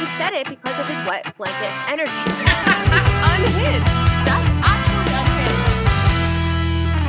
She said it because of his wet blanket energy. unhinged. That's actually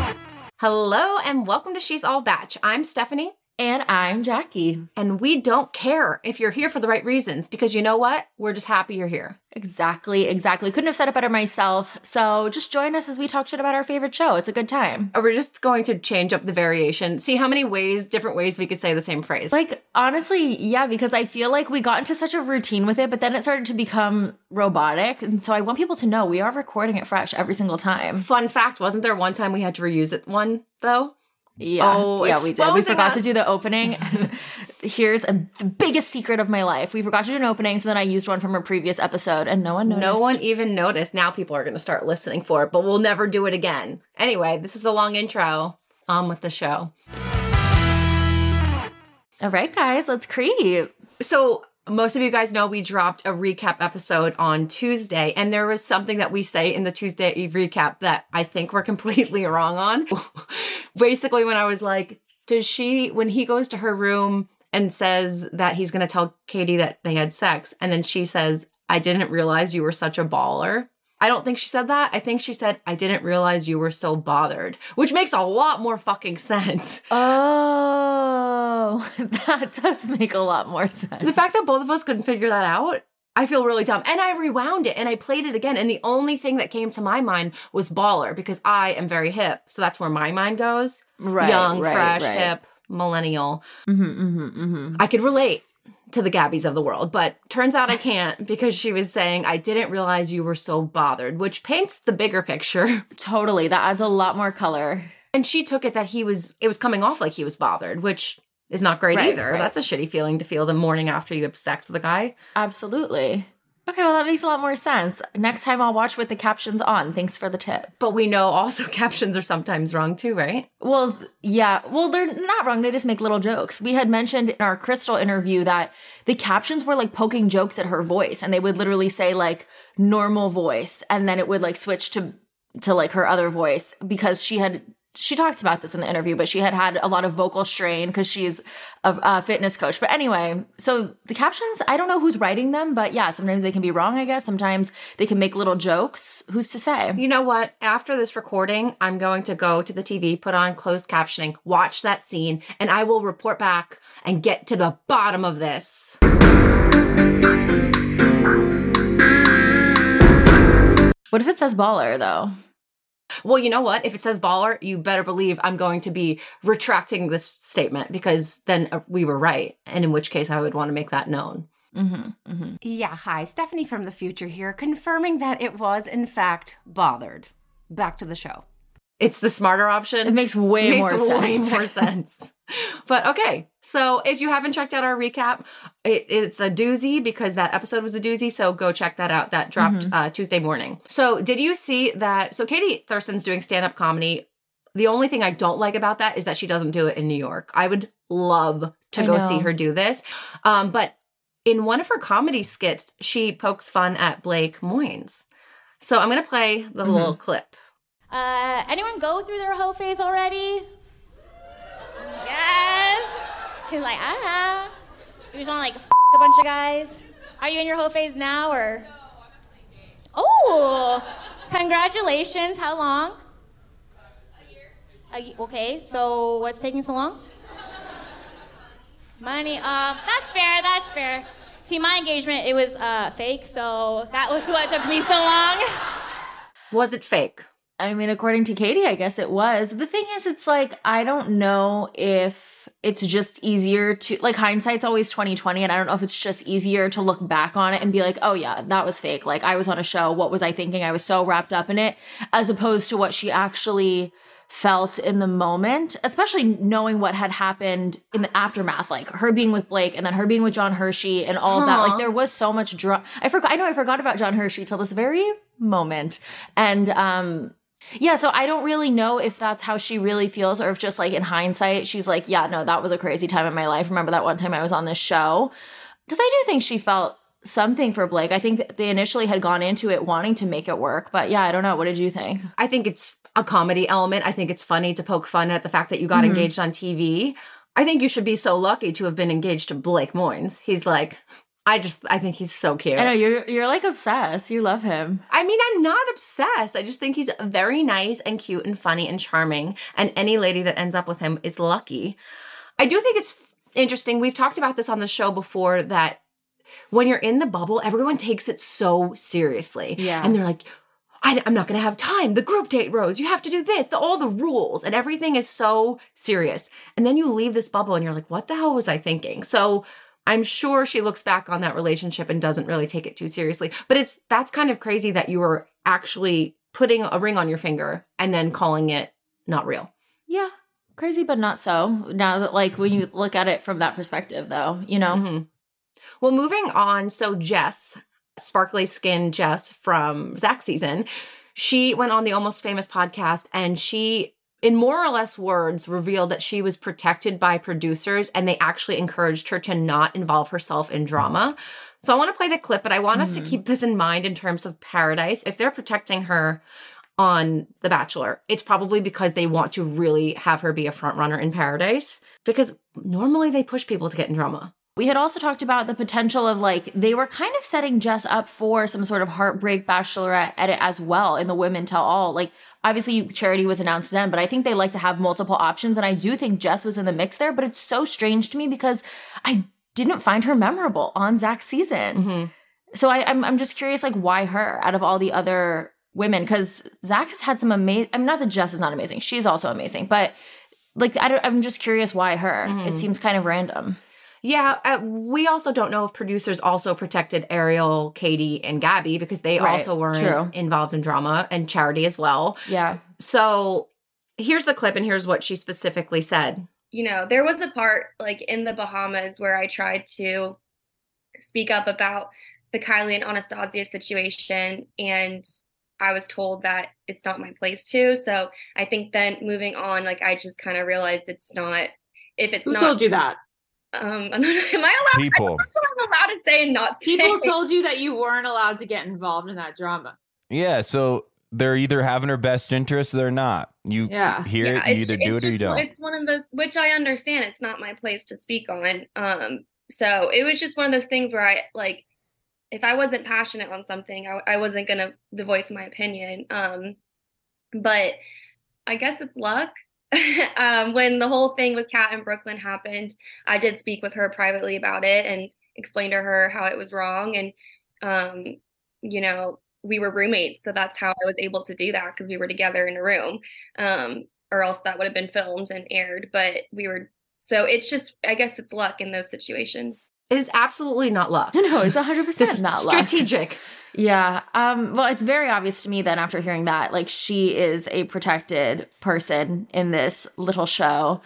unhinged. Hello and welcome to She's All Bach. I'm Stefanie. And I'm Jackie. And we don't care if you're here for the right reasons because you know what? We're just happy you're here. Exactly, exactly. Couldn't have said it better myself. So just join us as we talk shit about our favorite show. It's a good time. We're just going to change up the variation, see how many ways, different ways we could say the same phrase. Like, honestly, yeah, because I feel like we got into such a routine with it, but then it started to become robotic. And so I want people to know we are recording it fresh every single time. Fun fact wasn't there one time we had to reuse it one, though? Yeah. Oh, yeah, we did. We forgot to do the opening. Here's a, the biggest secret of my life. We forgot to do an opening, so then I used one from a previous episode, and no one noticed. No one even noticed. Now people are going to start listening for it, but we'll never do it again. Anyway, this is a long intro. On with the show. All right, guys, let's creep. So, most of you guys know we dropped a recap episode on Tuesday, and there was something that we say in the Tuesday recap that I think we're completely wrong on. Basically, when I was like, does she, when he goes to her room and says that he's going to tell Kaity that they had sex, and then she says, I didn't realize you were such a baller. I don't think she said that. I think she said, I didn't realize you were so bothered, which makes a lot more fucking sense. Oh, that does make a lot more sense. The fact that both of us couldn't figure that out, I feel really dumb. And I rewound it and I played it again. And the only thing that came to my mind was baller because I am very hip. So that's where my mind goes. right, Young, right, fresh, right. hip, millennial. Mm-hmm, mm-hmm, mm-hmm. I could relate to the Gabis of the world, but turns out I can't because she was saying, I didn't realize you were so bothered, which paints the bigger picture. Totally, that adds a lot more color. And she took it that he was, it was coming off like he was bothered, which is not great Right, either. right. That's a shitty feeling to feel the morning after you have sex with a guy. Absolutely. Okay, well that makes a lot more sense. Next time I'll watch with the captions on. Thanks for the tip. But we know also captions are sometimes wrong too, right? Well, yeah. Well, they're not wrong. They just make little jokes. We had mentioned in our Crystal interview that the captions were like poking jokes at her voice, and they would literally say like normal voice, and then it would like switch to to like her other voice because she had she talked about this in the interview, but she had had a lot of vocal strain because she's a, a fitness coach. But anyway, so the captions, I don't know who's writing them, but yeah, sometimes they can be wrong. I guess sometimes they can make little jokes. Who's to say? You know what? After this recording, I'm going to go to the TV, put on closed captioning, watch that scene, and I will report back and get to the bottom of this. What if it says baller though? Well, you know what? If it says baller, you better believe I'm going to be retracting this statement because then uh, we were right. And in which case, I would want to make that known. Mm-hmm, mm-hmm. Yeah, hi, Stefanie from the future here, confirming that it was, in fact, bothered. Back to the show. It's the smarter option. It makes way makes more sense. more sense. But okay, so if you haven't checked out our recap, it, it's a doozy because that episode was a doozy. So go check that out. That dropped Mhm. uh, Tuesday morning. So did you see that? So Katie Thurston's doing stand up comedy. The only thing I don't like about that is that she doesn't do it in New York. I would love to I go know. see her do this. Um, but in one of her comedy skits, she pokes fun at Blake Moynes. So I'm going to play the Mhm. little clip. Uh, anyone go through their hoe phase already? Yes. She's like, ah. You just want to like f- a bunch of guys. Are you in your hoe phase now or? No, Oh, congratulations. How long? A year. Okay, so what's taking so long? Money. Uh, that's fair. That's fair. See, my engagement it was uh, fake, so that was what took me so long. Was it fake? I mean, according to Katie, I guess it was. The thing is, it's like I don't know if it's just easier to like hindsight's always 2020 and I don't know if it's just easier to look back on it and be like, "Oh yeah, that was fake. Like I was on a show. What was I thinking? I was so wrapped up in it." As opposed to what she actually felt in the moment, especially knowing what had happened in the aftermath, like her being with Blake and then her being with John Hersey and all of that. Like there was so much drama. I forgot. I know I forgot about John Hersey till this very moment, and um, yeah. So I don't really know if that's how she really feels, or if just like in hindsight, she's like, yeah, no, that was a crazy time in my life. Remember that one time I was on this show? Because I do think she felt something for Blake. I think that they initially had gone into it wanting to make it work, but yeah, I don't know. What did you think? I think it's a comedy element. I think it's funny to poke fun at the fact that you got Mhm. engaged on TV. I think you should be so lucky to have been engaged to Blake Moynes. He's like I just I think he's so cute. I know you're you're like obsessed. You love him. I mean, I'm not obsessed. I just think he's very nice and cute and funny and charming. And any lady that ends up with him is lucky. I do think it's f- interesting. We've talked about this on the show before that when you're in the bubble, everyone takes it so seriously. Yeah. And they're like, I, am not going to have time. The group date, Rose. You have to do this. The, all the rules and everything is so serious. And then you leave this bubble and you're like, what the hell was I thinking? So I'm sure she looks back on that relationship and doesn't really take it too seriously. But it's that's kind of crazy that you were actually putting a ring on your finger and then calling it not real. Yeah. Crazy, but not so. Now that, like, when you look at it from that perspective, though, you know? Mhm. Well, moving on. So Jess, sparkly skin Jess from Zach season, she went on the Almost Famous podcast and she, in more or less words, revealed that she was protected by producers and they actually encouraged her to not involve herself in drama. So I want to play the clip, but I want us to Mhm. keep this in mind in terms of Paradise. If they're protecting her on The Bachelor, it's probably because they want to really have her be a front runner in Paradise. Because normally they push people to get in drama. We had also talked about the potential of like they were kind of setting Jess up for some sort of heartbreak bachelorette edit as well in the Women Tell All. Like obviously Charity was announced then, but I think they like to have multiple options, and I do think Jess was in the mix there. But it's so strange to me because I didn't find her memorable on Zach's season. Mhm. So I, I'm I'm just curious, like why her out of all the other women? Because Zach has had some amazing. I'm not that Jess is not amazing; she's also amazing, but like I don't, I'm just curious why her. Mhm. It seems kind of random. Yeah, uh, we also don't know if producers also protected Ariel, Kaity, and Gabi because they Right, also weren't true. involved in drama and Charity as well. Yeah. So here's the clip, and here's what she specifically said. you know, there was a part like in the Bahamas where I tried to speak up about the Kylee and Anastasia situation, and I was told that it's not my place to. So I think then moving on, like I just kind of realized it's not. If it's Who not, told you that? Um, I'm not, am I allowed? People. I'm allowed to say and not say. People told you that you weren't allowed to get involved in that drama. Yeah, so they're either having her best interest or they're not. You Yeah. hear Yeah, it, you either do it or you don't. It's one of those, which I understand. It's not my place to speak on. Um, so it was just one of those things where I like, if I wasn't passionate on something, I, I wasn't gonna voice my opinion. Um, but I guess it's luck. um, when the whole thing with Kat in Brooklyn happened, I did speak with her privately about it and explain to her how it was wrong. And, um, you know, we were roommates. So that's how I was able to do that because we were together in a room. Um, or else that would have been filmed and aired. But we were, so it's just, I guess it's luck in those situations. It is absolutely not luck. No, it's 100% This is not luck. strategic. Yeah. Um, well, it's very obvious to me then after hearing that, like she is a protected person in this little show.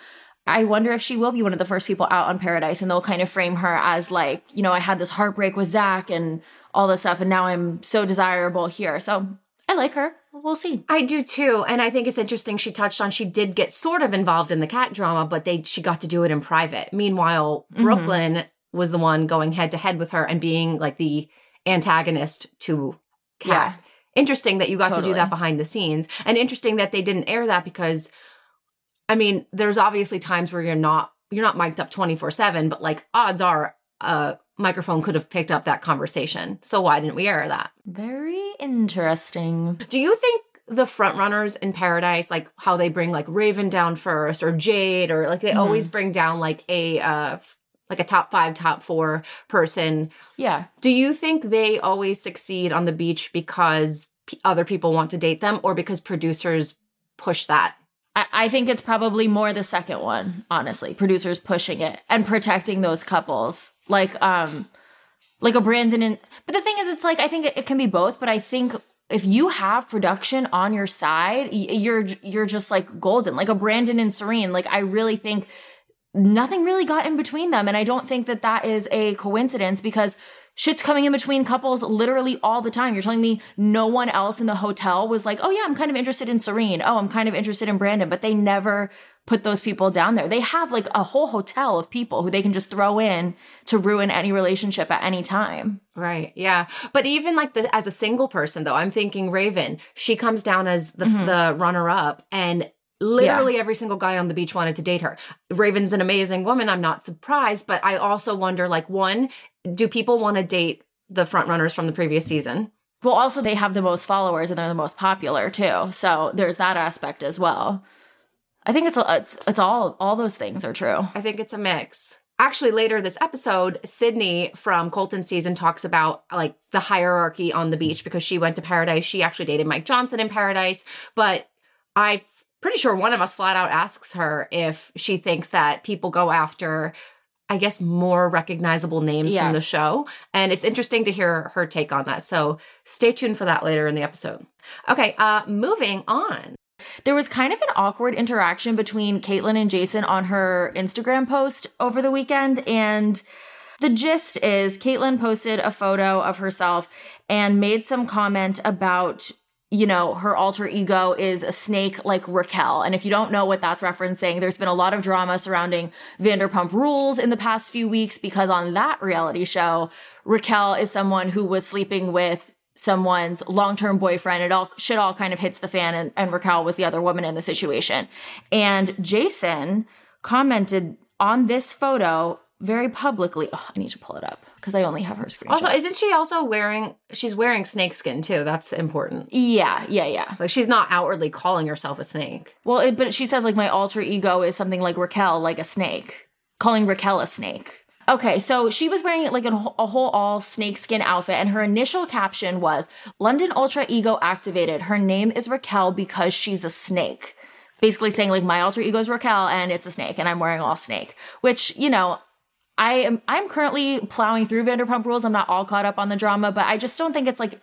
I wonder if she will be one of the first people out on Paradise and they'll kind of frame her as like, you know, I had this heartbreak with Zach and all this stuff, and now I'm so desirable here. So I like her. We'll see. I do too, and I think it's interesting. She touched on she did get sort of involved in the Kat drama, but they she got to do it in private. Meanwhile, Mhm. Brooklyn was the one going head to head with her and being like the antagonist to Kat. Interesting that you got to do that behind the scenes, and interesting that they didn't air that because, I mean, there's obviously times where you're not you're not mic'd up twenty four seven, but like odds are a microphone could have picked up that conversation. So why didn't we air that? Very interesting. Do you think the front runners in Paradise, like how they bring like Raven down first or Jade, or like they Mhm. always bring down like a uh like a top five, top four person? Yeah. Do you think they always succeed on the beach because p- other people want to date them, or because producers push that? I, I think it's probably more the second one, honestly. Producers pushing it and protecting those couples. Like um like a Brandon and but the thing is it's like I think it, it can be both, but I think if you have production on your side, y- you're you're just like golden. Like a Brandon and Serene, like I really think nothing really got in between them and I don't think that that is a coincidence because shit's coming in between couples literally all the time. You're telling me no one else in the hotel was like, oh yeah, I'm kind of interested in Serene. Oh, I'm kind of interested in Brandon, but they never put those people down there. They have like a whole hotel of people who they can just throw in to ruin any relationship at any time. Right. Yeah. But even like the as a single person though, I'm thinking Raven, she comes down as the Mhm. the runner up and Literally every single guy on the beach wanted to date her. Raven's an amazing woman. I'm not surprised, but I also wonder like one, do people want to date the front runners from the previous season? Well, also they have the most followers and they're the most popular too. So there's that aspect as well. I think it's it's it's all all those things are true. I think it's a mix. Actually, later this episode, Sydney from Colton season talks about like the hierarchy on the beach because she went to Paradise. She actually dated Mike Johnson in Paradise, but I pretty sure one of us flat out asks her if she thinks that people go after I guess more recognizable names Yeah. from the show. And it's interesting to hear her take on that. So stay tuned for that later in the episode. Okay, uh moving on. There was kind of an awkward interaction between Kaitlyn and Jason on her Instagram post over the weekend. And the gist is Kaitlyn posted a photo of herself and made some comment about, you know, her alter ego is a snake like Raquel. And if you don't know what that's referencing, there's been a lot of drama surrounding Vanderpump Rules in the past few weeks because on that reality show, Raquel is someone who was sleeping with someone's long-term boyfriend it all shit all kind of hits the fan and, and raquel was the other woman in the situation and jason commented on this photo very publicly oh, i need to pull it up because i only have her screenshot Also, isn't she also wearing she's wearing snakeskin too? That's important. yeah yeah yeah Like she's not outwardly calling herself a snake. well it, but she says like my alter ego is something like raquel like a snake calling raquel a snake Okay, so she was wearing like a, a whole all snakeskin outfit, and her initial caption was London Ultra Ego activated. Her name is Raquel because she's a snake. Basically saying, like, my alter ego is Raquel and it's a snake, and I'm wearing all snake. Which, you know, I am I'm currently plowing through Vanderpump rules. I'm not all caught up on the drama, but I just don't think it's like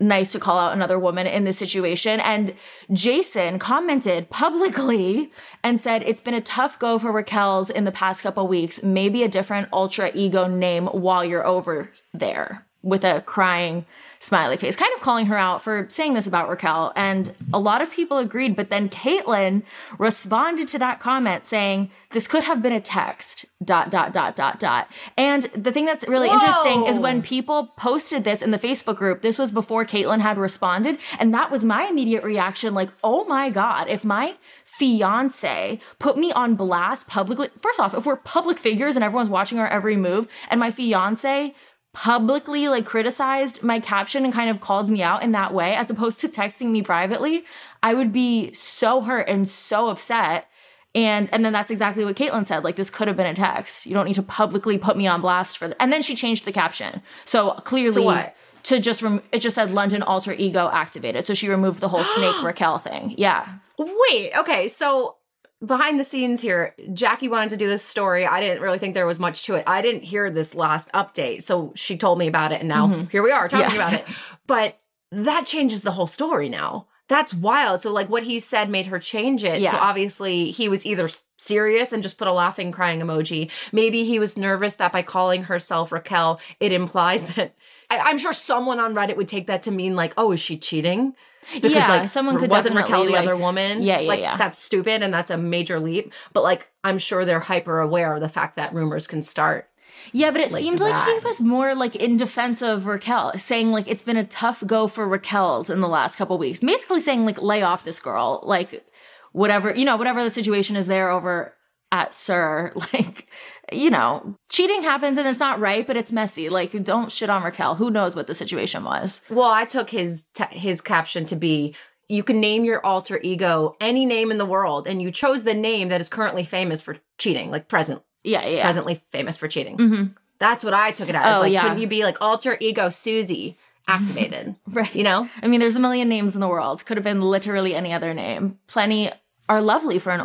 nice to call out another woman in this situation. And Jason commented publicly and said it's been a tough go for Raquel's in the past couple weeks. Maybe a different ultra ego name while you're over there with a crying smiley face, kind of calling her out for saying this about Raquel. And a lot of people agreed, but then Kaitlyn responded to that comment saying, This could have been a text, dot, dot, dot, dot, dot. And the thing that's really interesting is when people posted this in the Facebook group, this was before Kaitlyn had responded. And that was my immediate reaction like, oh my God, if my fiance put me on blast publicly, first off, if we're public figures and everyone's watching our every move, and my fiance publicly like criticized my caption and kind of calls me out in that way as opposed to texting me privately i would be so hurt and so upset. And and then that's exactly what kaitlyn said like this could have been a text. You don't need to publicly put me on blast for that and then she changed the caption. So clearly To what? to just rem- it just said london alter ego activated. So she removed the whole snake raquel thing. Yeah. Wait, okay, so behind the scenes here, Jackie wanted to do this story. I didn't really think there was much to it. I didn't hear this last update, so she told me about it, and now mm-hmm. here we are talking Yes. about it. But that changes the whole story now. That's wild. So, like, what he said made her change it. So, obviously, he was either serious and just put a laughing, crying emoji. Maybe he was nervous that by calling herself Raquel, it implies that. I, I'm sure someone on Reddit would take that to mean, like, oh, is she cheating? Because, Yeah, like, someone could wasn't Raquel the like- other woman? Yeah, yeah, like, yeah. That's stupid and that's a major leap. But, like, I'm sure they're hyper aware of the fact that rumors can start. Yeah, but it like seems like he was more like in defense of Raquel, saying like it's been a tough go for Raquel's in the last couple weeks. Basically saying like lay off this girl, like whatever, you know, whatever the situation is there over at Sir, like you know, cheating happens and it's not right, but it's messy. Like don't shit on Raquel. Who knows what the situation was? Well, I took his t- his caption to be you can name your alter ego any name in the world and you chose the name that is currently famous for cheating, like present Yeah, yeah. presently famous for cheating. hmm That's what I took it as. Oh, like yeah. couldn't you be like alter ego Susie activated? Right. You know? I mean, there's a million names in the world. Could have been literally any other name. Plenty are lovely for an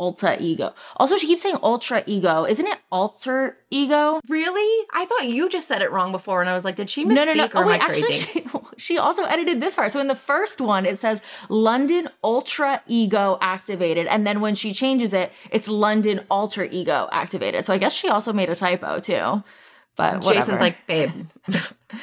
ultra ego. Also, she keeps saying ultra ego. Isn't it alter ego? Really? I thought you just said it wrong before and I was like, did she misspeak No, no, no. Oh, or Oh, am wait, I actually, she, she also edited this part. So in the first one, it says London Ultra Ego activated. And then when she changes it, it's London Alter Ego activated. So I guess she also made a typo too. But whatever. Jason's like, babe,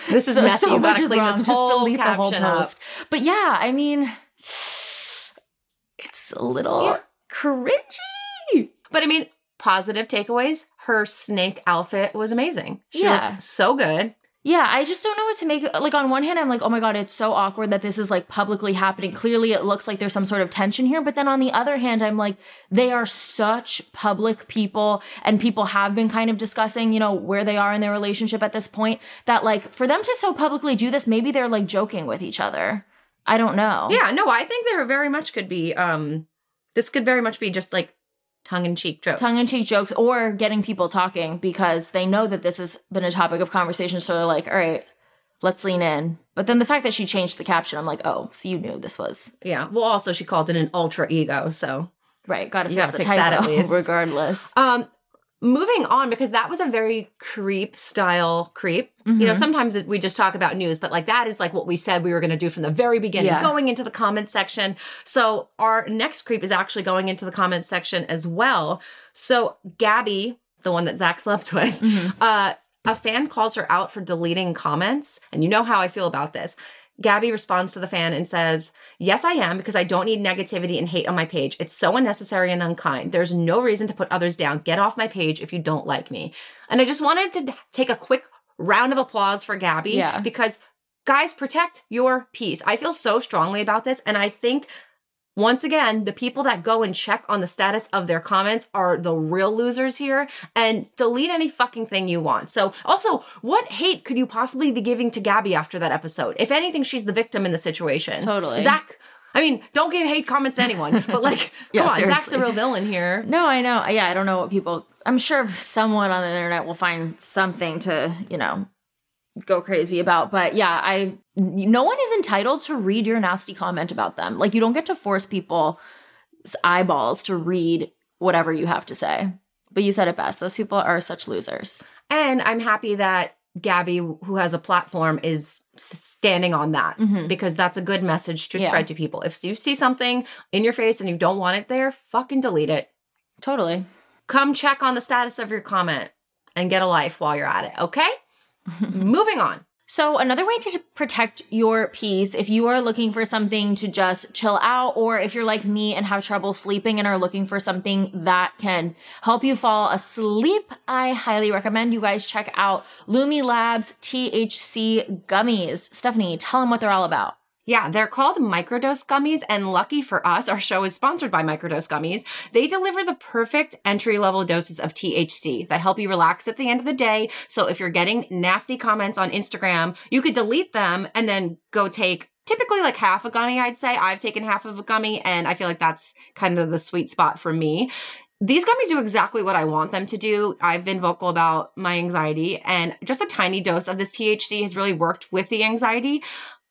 this is So- messy. so you much gotta clean wrong. this Just whole delete the whole up. post. But yeah, I mean, it's a little cringy. But I mean, positive takeaways. Her snake outfit was amazing. She Yeah. looked so good. Yeah, I just don't know what to make. Like, on one hand, I'm like, oh my God, it's so awkward that this is like publicly happening. Clearly, it looks like there's some sort of tension here. But then on the other hand, I'm like, they are such public people, and people have been kind of discussing, you know, where they are in their relationship at this point. That, like, for them to so publicly do this, maybe they're like joking with each other. I don't know. Yeah, no, I think there very much could be. um This could very much be just like tongue in cheek jokes. tongue in cheek jokes or getting people talking because they know that this has been a topic of conversation. So they're like, all right, let's lean in. But then the fact that she changed the caption, I'm like, oh, so you knew this was Yeah. Well, also she called it an ultra ego. So, right. Got to You fix gotta the fix that at least. regardless. um, moving on because that was a very creep style creep. You know, Mhm. sometimes we just talk about news, but like that is like what we said we were going to do from the very beginning, Yeah. going into the comment section. So our next creep is actually going into the comment section as well. So Gabi, the one that Zach slept with, Mhm. uh, a fan calls her out for deleting comments, and you know how I feel about this. Gabi responds to the fan and says, Yes, I am, because I don't need negativity and hate on my page. It's so unnecessary and unkind. There's no reason to put others down. Get off my page if you don't like me. And I just wanted to take a quick round of applause for Gabi Yeah. because guys, protect your peace. I feel so strongly about this. And I think once again, the people that go and check on the status of their comments are the real losers here and delete any fucking thing you want. So, also, what hate could you possibly be giving to Gabi after that episode? If anything, she's the victim in the situation. Totally. Zach, I mean, don't give hate comments to anyone, but like, Yeah, come on, Zach's the real villain here. No, I know. Yeah, I don't know what people. I'm sure someone on the internet will find something to, you know, go crazy about. But yeah, I. No one is entitled to read your nasty comment about them. Like you don't get to force people's eyeballs to read whatever you have to say. But you said it best. Those people are such losers. And I'm happy that Gabi, who has a platform, is standing on that Mhm. because that's a good message to Yeah. spread to people. If you see something in your face and you don't want it there, fucking delete it. Totally. Come check on the status of your comment and get a life while you're at it, okay? Moving on. So, another way to protect your peace, if you are looking for something to just chill out, or if you're like me and have trouble sleeping and are looking for something that can help you fall asleep, I highly recommend you guys check out Lumi Labs THC gummies. Stefanie, tell them what they're all about. Yeah, they're called microdose gummies, and lucky for us, our show is sponsored by microdose gummies. They deliver the perfect entry level doses of THC that help you relax at the end of the day. So if you're getting nasty comments on Instagram, you could delete them and then go take typically like half a gummy, I'd say. I've taken half of a gummy, and I feel like that's kind of the sweet spot for me. These gummies do exactly what I want them to do. I've been vocal about my anxiety, and just a tiny dose of this THC has really worked with the anxiety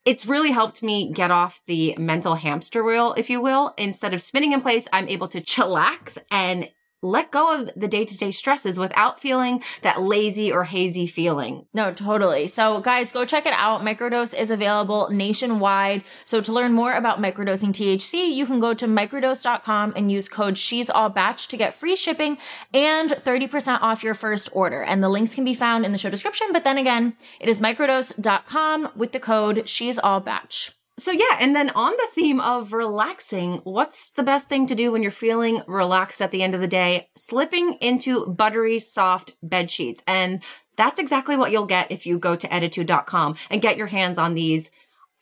it's really helped me get off the mental hamster wheel, if you will. Instead of spinning in place, I'm able to chillax and let go of the day to day stresses without feeling that lazy or hazy feeling. No, totally. So, guys, go check it out. Microdose is available nationwide. So, to learn more about microdosing THC, you can go to microdose.com and use code She's All Bach to get free shipping and 30% off your first order. And the links can be found in the show description. But then again, it is microdose.com with the code She's All Bach. So, yeah, and then on the theme of relaxing, what's the best thing to do when you're feeling relaxed at the end of the day? Slipping into buttery, soft bed sheets. And that's exactly what you'll get if you go to ettitude.com and get your hands on these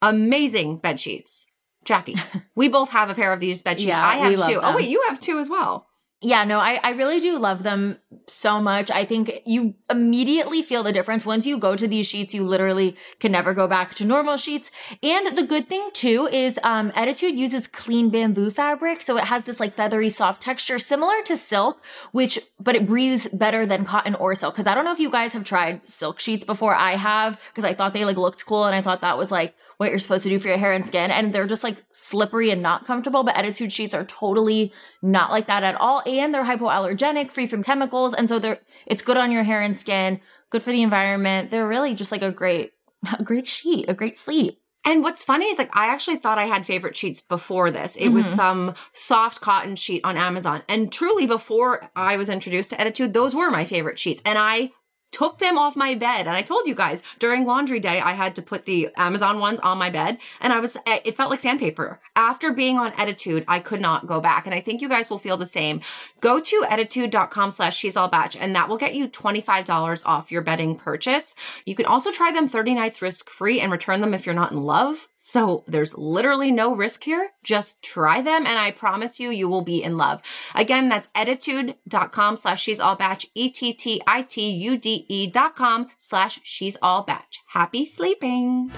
amazing bed sheets. Jackie, we both have a pair of these bed sheets. Yeah, I have we love two. Oh, wait, you have two as well. Yeah, no, I, I really do love them so much. I think you immediately feel the difference. Once you go to these sheets, you literally can never go back to normal sheets. And the good thing too is um Ettitude uses clean bamboo fabric. So it has this like feathery soft texture similar to silk, which but it breathes better than cotton or silk. Cause I don't know if you guys have tried silk sheets before. I have, because I thought they like looked cool and I thought that was like what you're supposed to do for your hair and skin. And they're just like slippery and not comfortable. But Ettitude sheets are totally not like that at all. And they're hypoallergenic, free from chemicals. And so they're it's good on your hair and skin, good for the environment. They're really just like a great, a great sheet, a great sleep. And what's funny is like I actually thought I had favorite sheets before this. It was Mhm. some soft cotton sheet on Amazon. And truly before I was introduced to Ettitude, those were my favorite sheets. And I took them off my bed. And I told you guys during laundry day, I had to put the Amazon ones on my bed and I was, eh, it felt like sandpaper. After being on Ettitude, I could not go back. And I think you guys will feel the same. Go to ettitude.com slash she's all bach and that will get you $25 off your bedding purchase. You can also try them 30 nights risk free and return them if you're not in love. So there's literally no risk here. Just try them and I promise you, you will be in love. Again, that's ettitude.com slash she's all bach, E-T-T-I-T-U-D-E dot com slash she's all bach. Happy sleeping.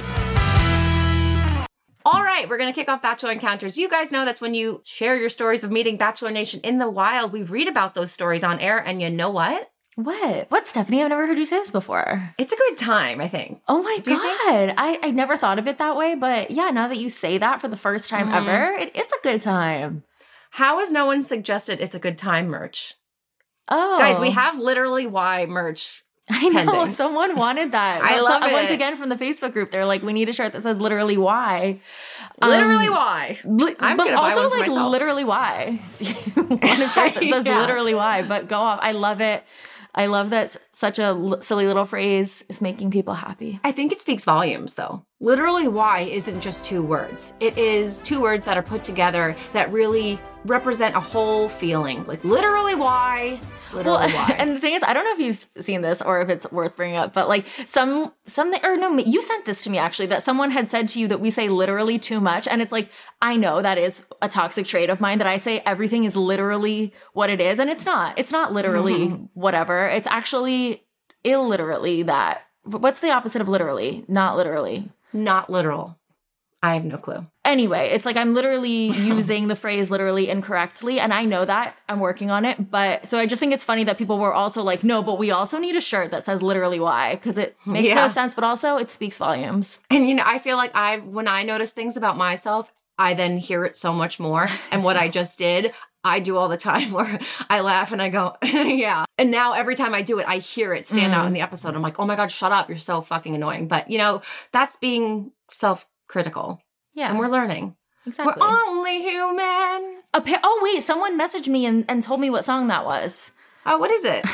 All right, we're going to kick off Bachelor Encounters. You guys know that's when you share your stories of meeting Bachelor Nation in the wild. We read about those stories on air, and you know what? What? What, Stefanie? I've never heard you say this before. It's a good time, I think. Oh my Do god. I, I never thought of it that way, but yeah, now that you say that for the first time Mhm. ever, it is a good time. How has no one suggested it's a good time merch? Oh. Guys, we have literally why merch. I know pending. someone wanted that. I love So- love Once it. again from the Facebook group, they're like, "We need a shirt that says literally why." Um, Literally why? li- I'm but also like myself. literally why. Do you want a shirt that says Yeah. literally why? But go off. I love it. I love that such a l- silly little phrase is making people happy. I think it speaks volumes, though. Literally, why isn't just two words. It is two words that are put together that really represent a whole feeling. Like, literally, why? Literally, Well, why? and the thing is, I don't know if you've seen this or if it's worth bringing up, but like some, some, or no, you sent this to me actually that someone had said to you that we say literally too much. And it's like, I know that is a toxic trait of mine that I say everything is literally what it is. And it's not. It's not literally mm-hmm. whatever. It's actually illiterally that. What's the opposite of literally? Not literally. Not literal. I have no clue. Anyway, it's like I'm literally using the phrase literally incorrectly, and I know that I'm working on it. But so I just think it's funny that people were also like, no, but we also need a shirt that says literally why, because it makes Yeah. no sense, but also it speaks volumes. And you know, I feel like I've when I notice things about myself, I then hear it so much more. And what I just did, I do all the time where I laugh and I go, yeah. And now every time I do it, I hear it stand out in mm. the episode. I'm like, oh my God, shut up. You're so fucking annoying. But you know, that's being self-critical. Yeah, And we're learning. exactly. We're only human. A pa- oh wait, someone messaged me and, and told me what song that was. Oh, what is it?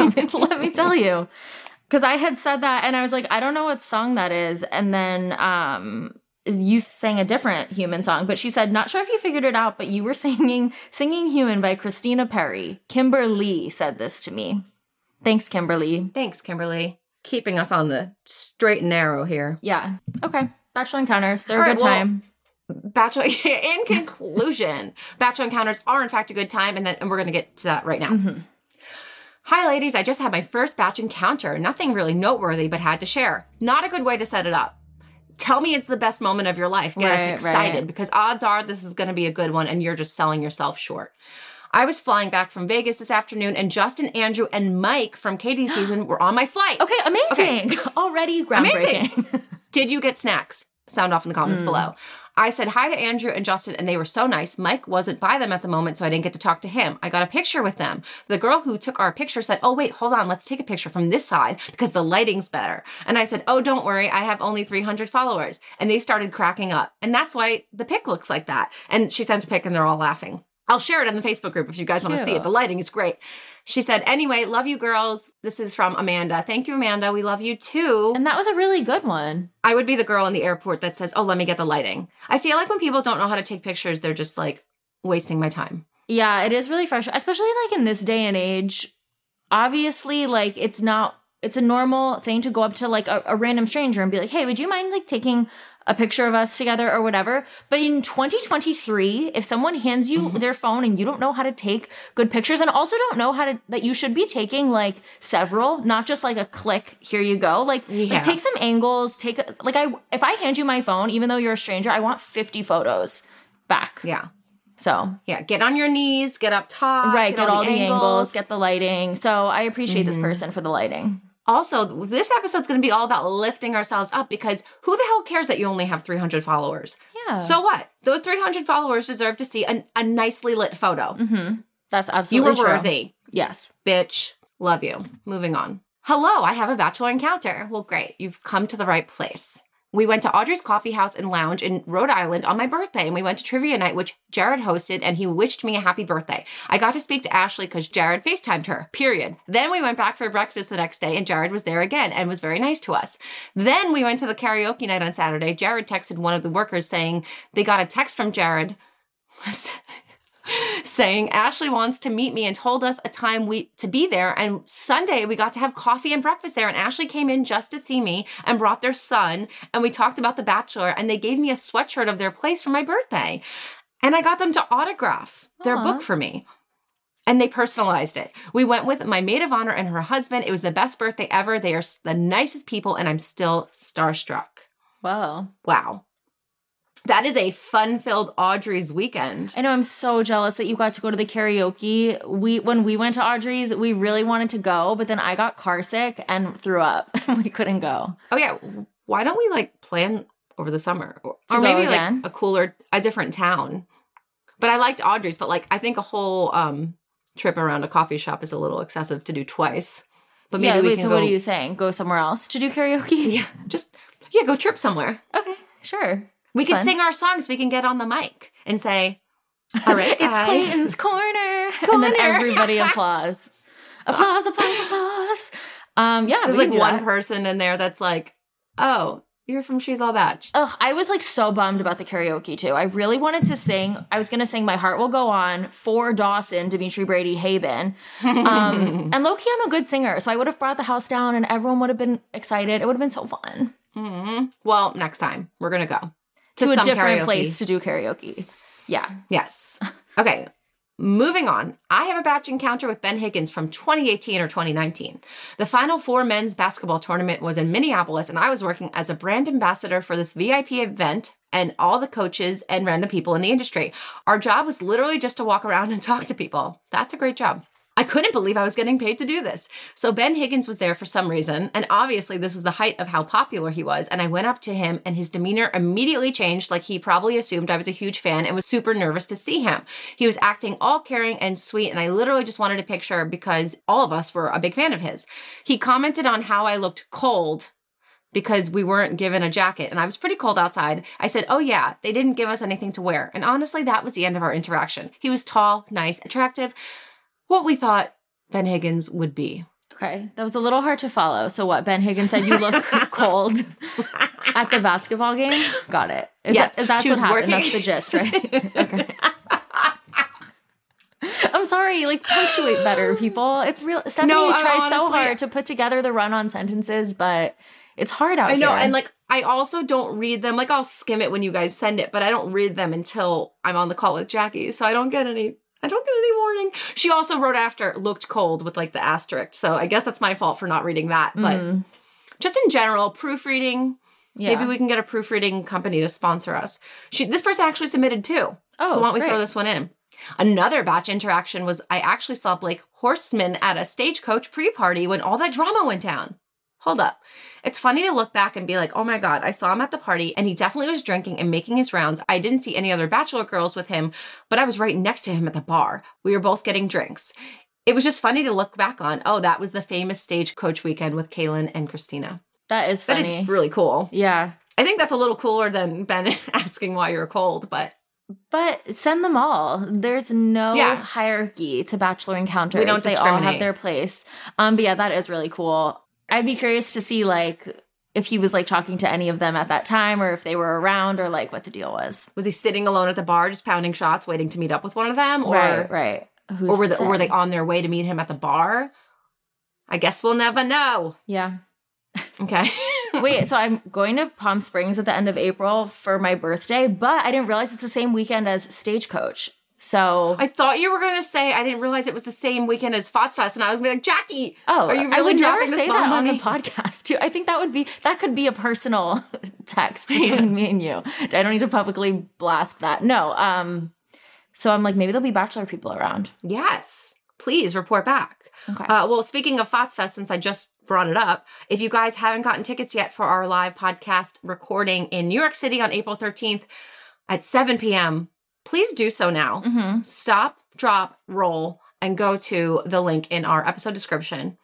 let, me, let me tell you, because I had said that, and I was like, I don't know what song that is, and then um. You sang a different human song, but she said, "Not sure if you figured it out, but you were singing "Singing Human" by Christina Perri." Kimberly said this to me. Thanks, Kimberly. Thanks, Kimberly. Keeping us on the straight and narrow here. Yeah. Okay. Bachelor encounters. They're All a right, good well, time. Bachelor in conclusion, Bachelor encounters are in fact a good time, and then and we're gonna get to that right now. Mhm. Hi, ladies. I just had my first batch encounter. Nothing really noteworthy, but had to share. Not a good way to set it up. Tell me it's the best moment of your life. Get us excited right. because odds are this is going to be a good one and you're just selling yourself short. I was flying back from Vegas this afternoon and Justin, Andrew, and Mike from Katie's season were on my flight. Okay. Amazing. Already groundbreaking. Did you get snacks? Sound off in the comments Mm. below. I said hi to Andrew and Justin, and they were so nice. Mike wasn't by them at the moment, so I didn't get to talk to him. I got a picture with them. The girl who took our picture said, Oh, wait, hold on, let's take a picture from this side because the lighting's better. And I said, Oh, don't worry, I have only 300 followers. And they started cracking up. And that's why the pic looks like that. And she sent a pic, and they're all laughing. I'll share it in the Facebook group if you guys want to see it. The lighting is great. She said, Anyway, love you girls. This is from Amanda. Thank you, Amanda. We love you too. and that was a really good one. I would be the girl in the airport that says, "Oh, let me get the lighting." I feel like when people don't know how to take pictures, they're just like wasting my time. Yeah, it is really frustrating, especially like in this day and age. Obviously, like it's not it's a normal thing to go up to like a, a random stranger and be like, "Hey, would you mind like taking a picture of us together or whatever?" But in 2023, if someone hands you Mhm. their phone and you don't know how to take good pictures and also don't know how to that you should be taking like several, not just like a click, here you go. Like, Yeah. like take some angles, take a, like I if I hand you my phone even though you're a stranger, I want 50 photos back. Yeah, So, yeah. Get on your knees. Get up top. right get, all the angles. get the lighting so i appreciate this Mhm. person for the lighting also, this episode's going to be all about lifting ourselves up because who the hell cares that you only have 300 followers? yeah So what? Those 300 followers deserve to see a, a nicely lit photo. hmm that's You absolutely were true. worthy. yes Bitch, love you. Moving on. Hello, I have a bachelor encounter. Well, great. You've come to the right place. We went to Audrey's Coffee House and Lounge in Rhode Island on my birthday, and we went to trivia night, which Jared hosted, and he wished me a happy birthday. I got to speak to Ashley because Jared FaceTimed her, period. Then we went back for breakfast the next day, and Jared was there again and was very nice to us. Then we went to the karaoke night on Saturday. Jared texted one of the workers saying they got a text from Jared saying Ashley wants to meet me and told us a time we to be there and Sunday we got to have coffee and breakfast there and Ashley came in just to see me and brought their son and we talked about the bachelor and they gave me a sweatshirt of their place for my birthday and I got them to autograph their Aw. book for me and they personalized it. We went with my maid of honor and her husband. It was the best birthday ever. They are the nicest people and I'm still starstruck. Wow. Wow. That is a fun-filled Audrey's weekend. I know I'm so jealous that you got to go to the karaoke. We when we went to Audrey's, we really wanted to go, but then I got carsick and threw up. we couldn't go. Oh yeah, why don't we like plan over the summer or, or maybe again? like a cooler, a different town? But I liked Audrey's, but like I think a whole um trip around a coffee shop is a little excessive to do twice. But maybe yeah, we wait, can so go. what are you saying? Go somewhere else to do karaoke? Yeah, just yeah, go trip somewhere. Okay, sure. We can fun. sing our songs. We can get on the mic and say, "All right, it's. Clayton's corner. And then everybody applause. Applause, applause, applause. Um, yeah, There's like one that. person in there that's like, "Oh, you're from She's All Bach." Ugh, I was like so bummed about the karaoke too. I really wanted to sing. I was gonna sing "My Heart Will Go On" for Dawson, Dimitri Brady, Haibon. Um, and Loki. I'm a good singer, so I would have brought the house down, and everyone would have been excited. It would have been so fun Mhm. Well, next time we're gonna go to, a different karaoke. place to do karaoke. Yeah, Yes. Okay. Moving on, I have a batch encounter with Ben Higgins from 2018 or 2019. The Final Four men's basketball tournament was in Minneapolis, and I was working as a brand ambassador for this VIP event and all the coaches and random people in the industry. Our job was literally just to walk around and talk to people. That's a great job. I couldn't believe I was getting paid to do this. So Ben Higgins was there for some reason, and obviously this was the height of how popular he was. And I went up to him, and his demeanor immediately changed, like he probably assumed I was a huge fan and was super nervous to see him. He was acting all caring and sweet, and I literally just wanted a picture because all of us were a big fan of his. He commented on how I looked cold because we weren't given a jacket and I was pretty cold outside. I said, Oh, yeah, they didn't give us anything to wear. And honestly, that was the end of our interaction. He was tall, nice, attractive, what we thought Ben Higgins would be. okay, that was a little hard to follow. So what? Ben Higgins said you look cold at the basketball game. Got it. Is Yes, that, is that's what happened. working- That's the gist, right? okay. I'm sorry, like punctuate better, people. It's real. Stefanie No, I tries so hard to put together the run-on sentences, but it's hard out I know, here. and like I also don't read them. Like I'll skim it when you guys send it, but I don't read them until I'm on the call with Jackie. So I don't get any I don't get any warning. She also wrote after looked cold with like the asterisk. So I guess that's my fault for not reading that. But Mm, just in general, proofreading, yeah. maybe we can get a proofreading company to sponsor us. She this person actually submitted too. Oh, so why don't we great. throw this one in? Another batch interaction was I actually saw Blake Horstman at a stagecoach pre-party when all that drama went down. Hold up. It's funny to look back and be like, oh my God, I saw him at the party and he definitely was drinking and making his rounds. I didn't see any other bachelor girls with him, but I was right next to him at the bar. We were both getting drinks. It was just funny to look back on. Oh, that was the famous stagecoach weekend with Caelynn and Kristina. that is funny. is really cool. yeah. I think that's a little cooler than Ben asking why you're cold, but But send them all. There's no Yeah. hierarchy to bachelor encounters. We don't they all have their place. Um, but yeah, that is really cool. I'd be curious to see like if he was like talking to any of them at that time or if they were around or like what the deal was. was he sitting alone at the bar just pounding shots waiting to meet up with one of them? Or right, right. Who's or were, to they, or were they on their way to meet him at the bar? I guess we'll never know. Yeah. Okay. Wait, so I'm going to Palm Springs at the end of April for my birthday, but I didn't realize it's the same weekend as Stagecoach. So I thought you were going to say I didn't realize it was the same weekend as Fox Fest, and I was gonna be like, Jackie, Oh, are you I really would never say bomb that on the podcast too. I think that would be that could be a personal text between me and you. I don't need to publicly blast that. No. Um. So I'm like, maybe there'll be bachelor people around. yes, please report back. Okay. Uh, well, speaking of Fox Fest, since I just brought it up, if you guys haven't gotten tickets yet for our live podcast recording in New York City on April 13th at 7 p.m., please do so now. mm-hmm. stop, drop, roll, and go to the link in our episode description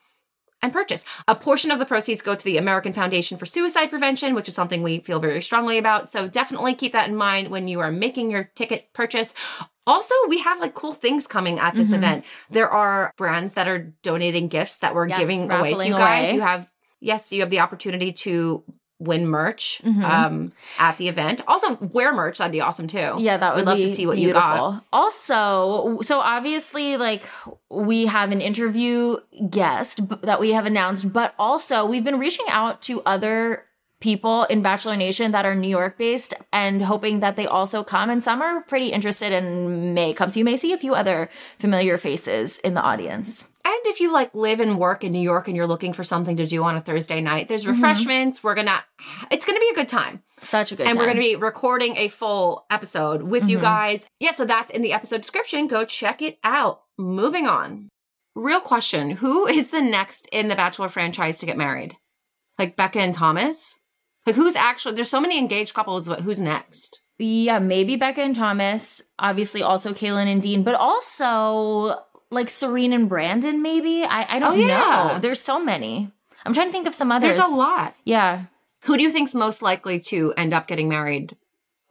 and purchase. A portion of the proceeds go to the American Foundation for Suicide Prevention, which is something we feel very strongly about. So definitely keep that in mind when you are making your ticket purchase. Also, we have like cool things coming at this Mhm. event. There are brands that are donating gifts that we're Yes, giving away to you guys. away. You have, yes, you have the opportunity to win merch Mhm. um, at the event. Also, wear merch. That'd be awesome too. Yeah, that would We'd love to see what beautiful. you got. Also, so obviously, like we have an interview guest b- that we have announced, but also we've been reaching out to other people in Bachelor Nation that are New York based and hoping that they also come. And some are pretty interested and may come. So you may see a few other familiar faces in the audience. And if you like live and work in New York and you're looking for something to do on a Thursday night, there's Mhm. refreshments. We're gonna, it's gonna be a good time. Such a good time. and we're going to be recording a full episode with you Mhm. guys. Yeah, so that's in the episode description. Go check it out. Moving on. Real question Who is the next in the Bachelor franchise to get married? Like Becca and Thomas? Like, who's actually, there's so many engaged couples, but who's next? Yeah, maybe Becca and Thomas. Obviously, also Caelynn and Dean, but also like Serene and Brandon. Maybe I I don't Oh, yeah. know. There's so many. I'm trying to think of some others. There's a lot. Yeah, Who do you think's most likely to end up getting married?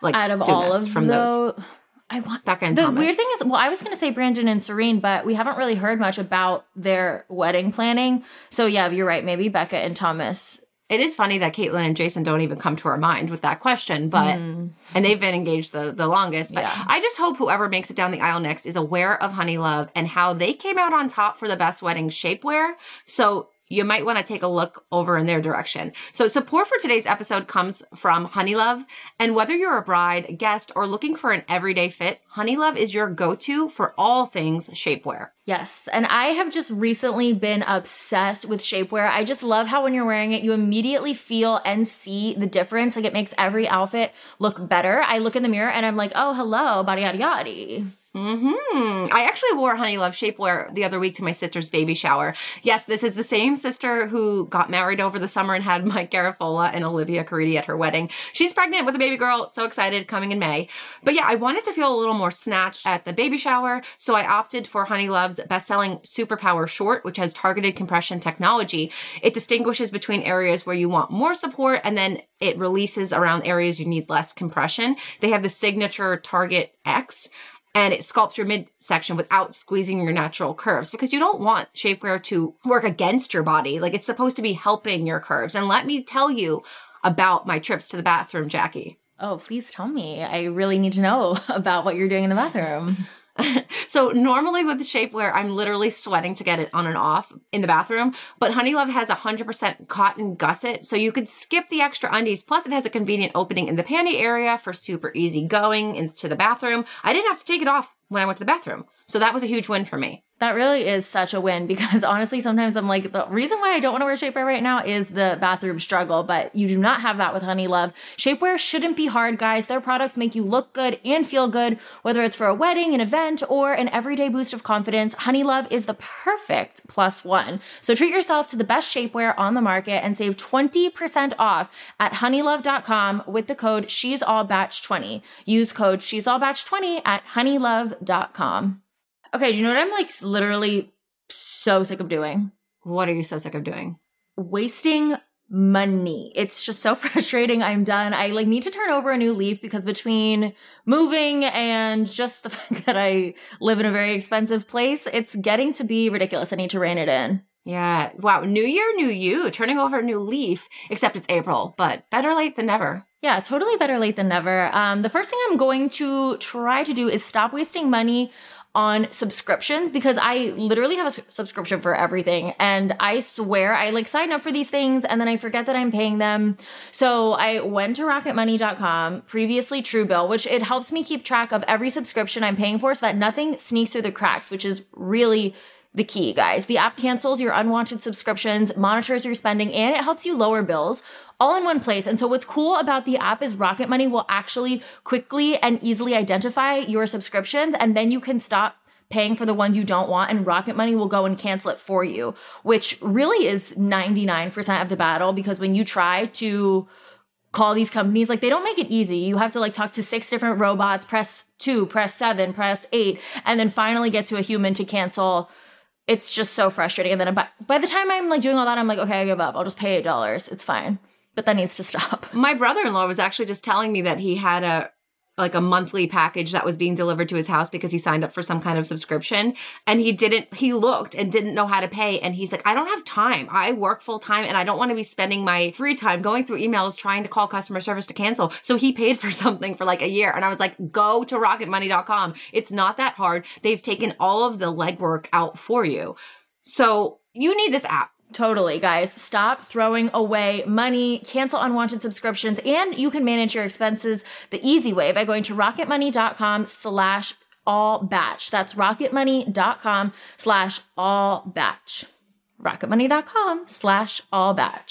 Like, out of all of from those? those, I want. Becca and The Thomas. weird thing is, well, I was going to say Brandon and Serene, but we haven't really heard much about their wedding planning. So yeah, you're right. Maybe Becca and Thomas. It is funny that Kaitlyn and Jason don't even come to our mind with that question, but Mm. and they've been engaged the, the longest. But Yeah. I just hope whoever makes it down the aisle next is aware of Honeylove and how they came out on top for the best wedding shapewear. So you might want to take a look over in their direction. So support for today's episode comes from Honeylove. And whether you're a bride, guest, or looking for an everyday fit, Honeylove is your go-to for all things shapewear. Yes. And I have just recently been obsessed with shapewear. I just love how when you're wearing it, you immediately feel and see the difference. Like it makes every outfit look better. I look in the mirror and I'm like, oh, hello, body yada yada. Hmm. I actually wore Honeylove shapewear the other week to my sister's baby shower. Yes, this is the same sister who got married over the summer and had Mike Garafola and Olivia Caridi at her wedding. She's pregnant with a baby girl, so excited, coming in May. But yeah, I wanted to feel a little more snatched at the baby shower, so I opted for Honeylove's best-selling Superpower Short, which has targeted compression technology. It distinguishes between areas where you want more support and then it releases around areas you need less compression. They have the signature Target X and it sculpts your midsection without squeezing your natural curves because you don't want shapewear to work against your body. Like it's supposed to be helping your curves. And let me tell you about my trips to the bathroom, Jackie. Oh, please tell me. I really need to know about what you're doing in the bathroom. so normally with the shapewear, I'm literally sweating to get it on and off in the bathroom. But Honeylove has a 100% cotton gusset, so you could skip the extra undies. Plus, it has a convenient opening in the panty area for super easy going into the bathroom. I didn't have to take it off when I went to the bathroom, so that was a huge win for me. That really is such a win because honestly, sometimes I'm like, the reason why I don't want to wear shapewear right now is the bathroom struggle, but you do not have that with Honeylove. Shapewear shouldn't be hard, guys. Their products make you look good and feel good, whether it's for a wedding, an event, or an everyday boost of confidence. Honeylove is the perfect plus one. So treat yourself to the best shapewear on the market and save 20% off at honeylove.com with the code She's All Bach 20. Use code She's All Bach 20 at honeylove.com. Okay, do you know what I'm like literally so sick of doing? What are you so sick of doing? Wasting money. It's just so frustrating. I'm done. I like need to turn over a new leaf because between moving and just the fact that I live in a very expensive place, it's getting to be ridiculous. I need to rein it in. Yeah. Wow. New year, new you. Turning over a new leaf, except it's April, but better late than never. Yeah, totally better late than never. Um, the first thing I'm going to try to do is stop wasting money on subscriptions because I literally have a subscription for everything. And I swear I like sign up for these things and then I forget that I'm paying them. So I went to rocketmoney.com, previously Truebill, which it helps me keep track of every subscription I'm paying for so that nothing sneaks through the cracks, which is really the key, guys. The app cancels your unwanted subscriptions, monitors your spending, and it helps you lower bills all in one place. And so, what's cool about the app is Rocket Money will actually quickly and easily identify your subscriptions, and then you can stop paying for the ones you don't want, and Rocket Money will go and cancel it for you, which really is 99% of the battle because when you try to call these companies like they don't make it easy you have to like talk to six different robots press two press seven press eight and then finally get to a human to cancel it's just so frustrating. And then by, by the time I'm like doing all that, I'm like, okay, I give up. I'll just pay eight dollars. It's fine. But that needs to stop. My brother-in-law was actually just telling me that he had a like a monthly package that was being delivered to his house because he signed up for some kind of subscription and he didn't he looked and didn't know how to pay and he's like I don't have time. I work full time and I don't want to be spending my free time going through emails trying to call customer service to cancel. So he paid for something for like a year and I was like go to rocketmoney.com. It's not that hard. They've taken all of the legwork out for you. So you need this app. Totally, guys. Stop throwing away money, cancel unwanted subscriptions, and you can manage your expenses the easy way by going to rocketmoney.com slash all bach. That's rocketmoney.com slash all bach. Rocketmoney.com slash all bach.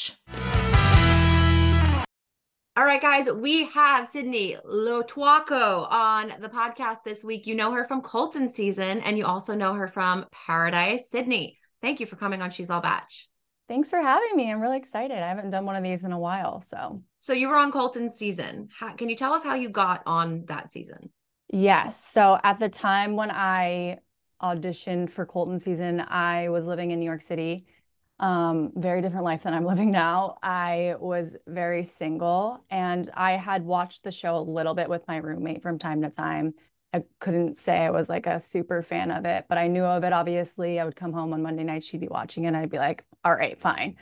All right, guys, we have Sydney Lotuaco on the podcast this week. You know her from Colton season, and you also know her from Paradise. Sydney, thank you for coming on She's All Bach. Thanks for having me. I'm really excited. I haven't done one of these in a while. So, so you were on Colton season. How, can you tell us how you got on that season? Yes. So, at the time when I auditioned for Colton season, I was living in New York City um, very different life than I'm living now. I was very single and I had watched the show a little bit with my roommate from time to time. I couldn't say I was like a super fan of it, but I knew of it obviously. I would come home on Monday night, she'd be watching it, and I'd be like, all right, fine.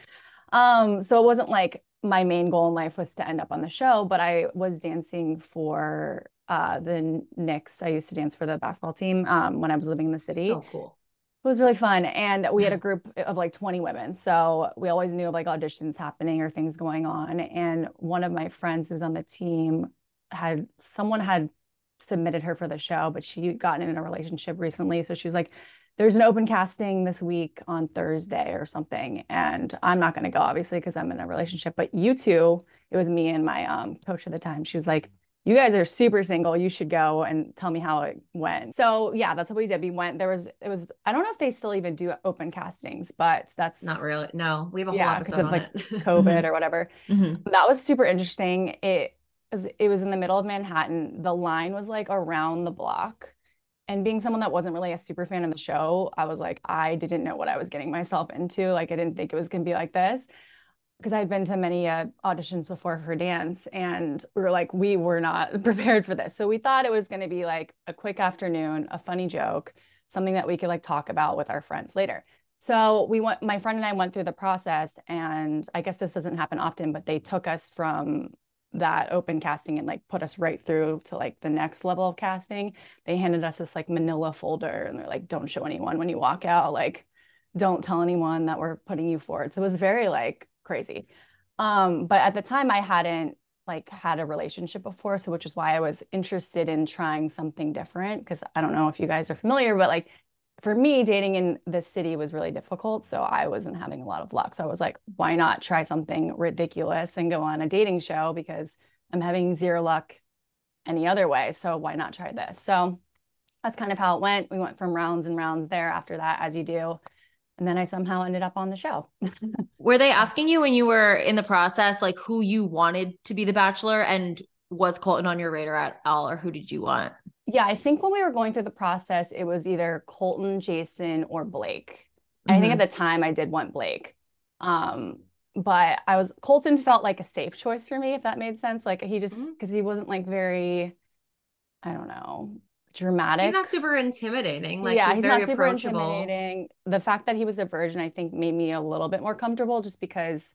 Um, so it wasn't like my main goal in life was to end up on the show, but I was dancing for uh, the Knicks. I used to dance for the basketball team um, when I was living in the city. Oh, cool it was really fun and we had a group of like 20 women so we always knew of like auditions happening or things going on and one of my friends who was on the team had someone had submitted her for the show but she gotten in a relationship recently so she was like there's an open casting this week on thursday or something and i'm not going to go obviously because i'm in a relationship but you two it was me and my um, coach at the time she was like you guys are super single. You should go and tell me how it went. So yeah, that's what we did. We went, there was, it was, I don't know if they still even do open castings, but that's not really. No, we have a whole yeah, episode of like COVID mm-hmm. or whatever. Mm-hmm. That was super interesting. It it was in the middle of Manhattan. The line was like around the block. And being someone that wasn't really a super fan of the show, I was like, I didn't know what I was getting myself into. Like, I didn't think it was going to be like this because I'd been to many uh, auditions before for dance, and we were like, we were not prepared for this. So we thought it was going to be like a quick afternoon, a funny joke, something that we could like talk about with our friends later. So we went, my friend and I went through the process, and I guess this doesn't happen often, but they took us from that open casting and like put us right through to like the next level of casting. They handed us this like manila folder, and they're like, don't show anyone when you walk out, like, don't tell anyone that we're putting you forward. So it was very like crazy. Um, but at the time I hadn't like had a relationship before, so which is why I was interested in trying something different because I don't know if you guys are familiar, but like for me, dating in this city was really difficult. So I wasn't having a lot of luck. So I was like, why not try something ridiculous and go on a dating show because I'm having zero luck any other way. So why not try this? So that's kind of how it went. We went from rounds and rounds there after that, as you do and then I somehow ended up on the show. were they asking you when you were in the process, like who you wanted to be the bachelor and was Colton on your radar at all, or who did you want? Yeah, I think when we were going through the process, it was either Colton, Jason, or Blake. Mm-hmm. I think at mm-hmm. the time I did want Blake. Um, but I was Colton felt like a safe choice for me, if that made sense. Like he just because mm-hmm. he wasn't like very, I don't know, dramatic. He's not super intimidating. Like yeah, he's, he's not super intimidating. The fact that he was a virgin, I think, made me a little bit more comfortable, just because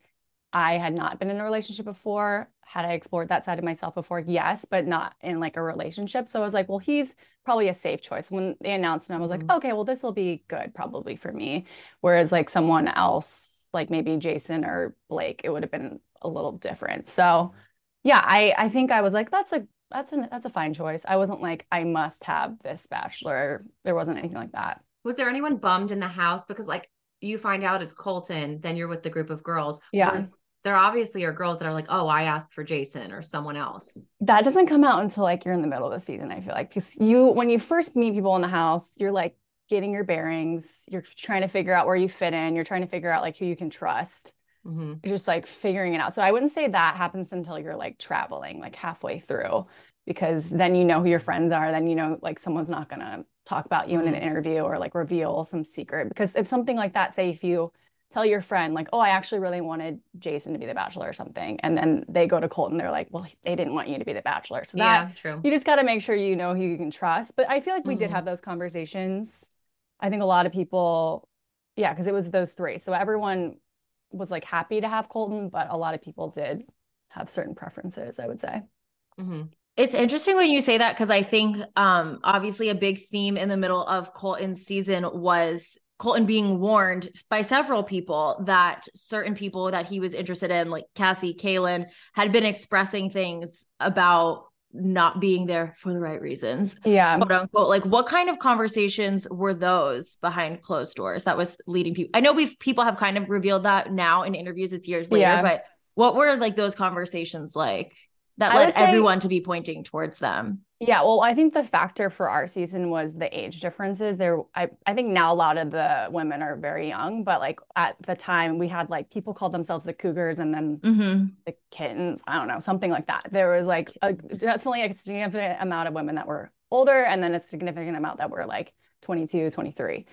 I had not been in a relationship before. Had I explored that side of myself before? Yes, but not in like a relationship. So I was like, well, he's probably a safe choice. When they announced him, I was like, mm-hmm. okay, well, this will be good probably for me. Whereas like someone else, like maybe Jason or Blake, it would have been a little different. So yeah, I I think I was like, that's a that's a that's a fine choice. I wasn't like I must have this bachelor. There wasn't anything like that. Was there anyone bummed in the house because like you find out it's Colton, then you're with the group of girls. Yeah. There obviously are girls that are like, oh, I asked for Jason or someone else. That doesn't come out until like you're in the middle of the season, I feel like. Because you when you first meet people in the house, you're like getting your bearings, you're trying to figure out where you fit in, you're trying to figure out like who you can trust. Mm-hmm. just like figuring it out. So I wouldn't say that happens until you're like traveling, like halfway through, because then you know who your friends are. Then you know, like, someone's not going to talk about you in an Mhm. interview or like reveal some secret. Because if something like that, say, if you tell your friend, like, oh, I actually really wanted Jason to be the bachelor or something, and then they go to Colton, they're like, well, they didn't want you to be the bachelor. So that yeah, true. you just got to make sure you know who you can trust. But I feel like we did Mhm. have those conversations. I think a lot of people, yeah, because it was those three. So everyone was like happy to have Colton, but a lot of people did have certain preferences, I would say. Mm-hmm. It's interesting when you say that because I think um obviously a big theme in the middle of Colton's season was Colton being warned by several people that certain people that he was interested in, like Cassie, Caelynn, had been expressing things about not being there for the right reasons, Yeah. quote unquote. Like, what kind of conversations were those behind closed doors that was leading people? I know we've people have kind of revealed that now in interviews. It's years later, Yeah. but what were like those conversations like that led would say- everyone to be pointing towards them? Yeah, well, I think the factor for our season was the age differences. There, I, I think now a lot of the women are very young, but like at the time we had like people called themselves the Cougars and then Mm-hmm. the kittens. I don't know, something like that. There was like a, definitely a significant amount of women that were older and then a significant amount that were like 22, 23.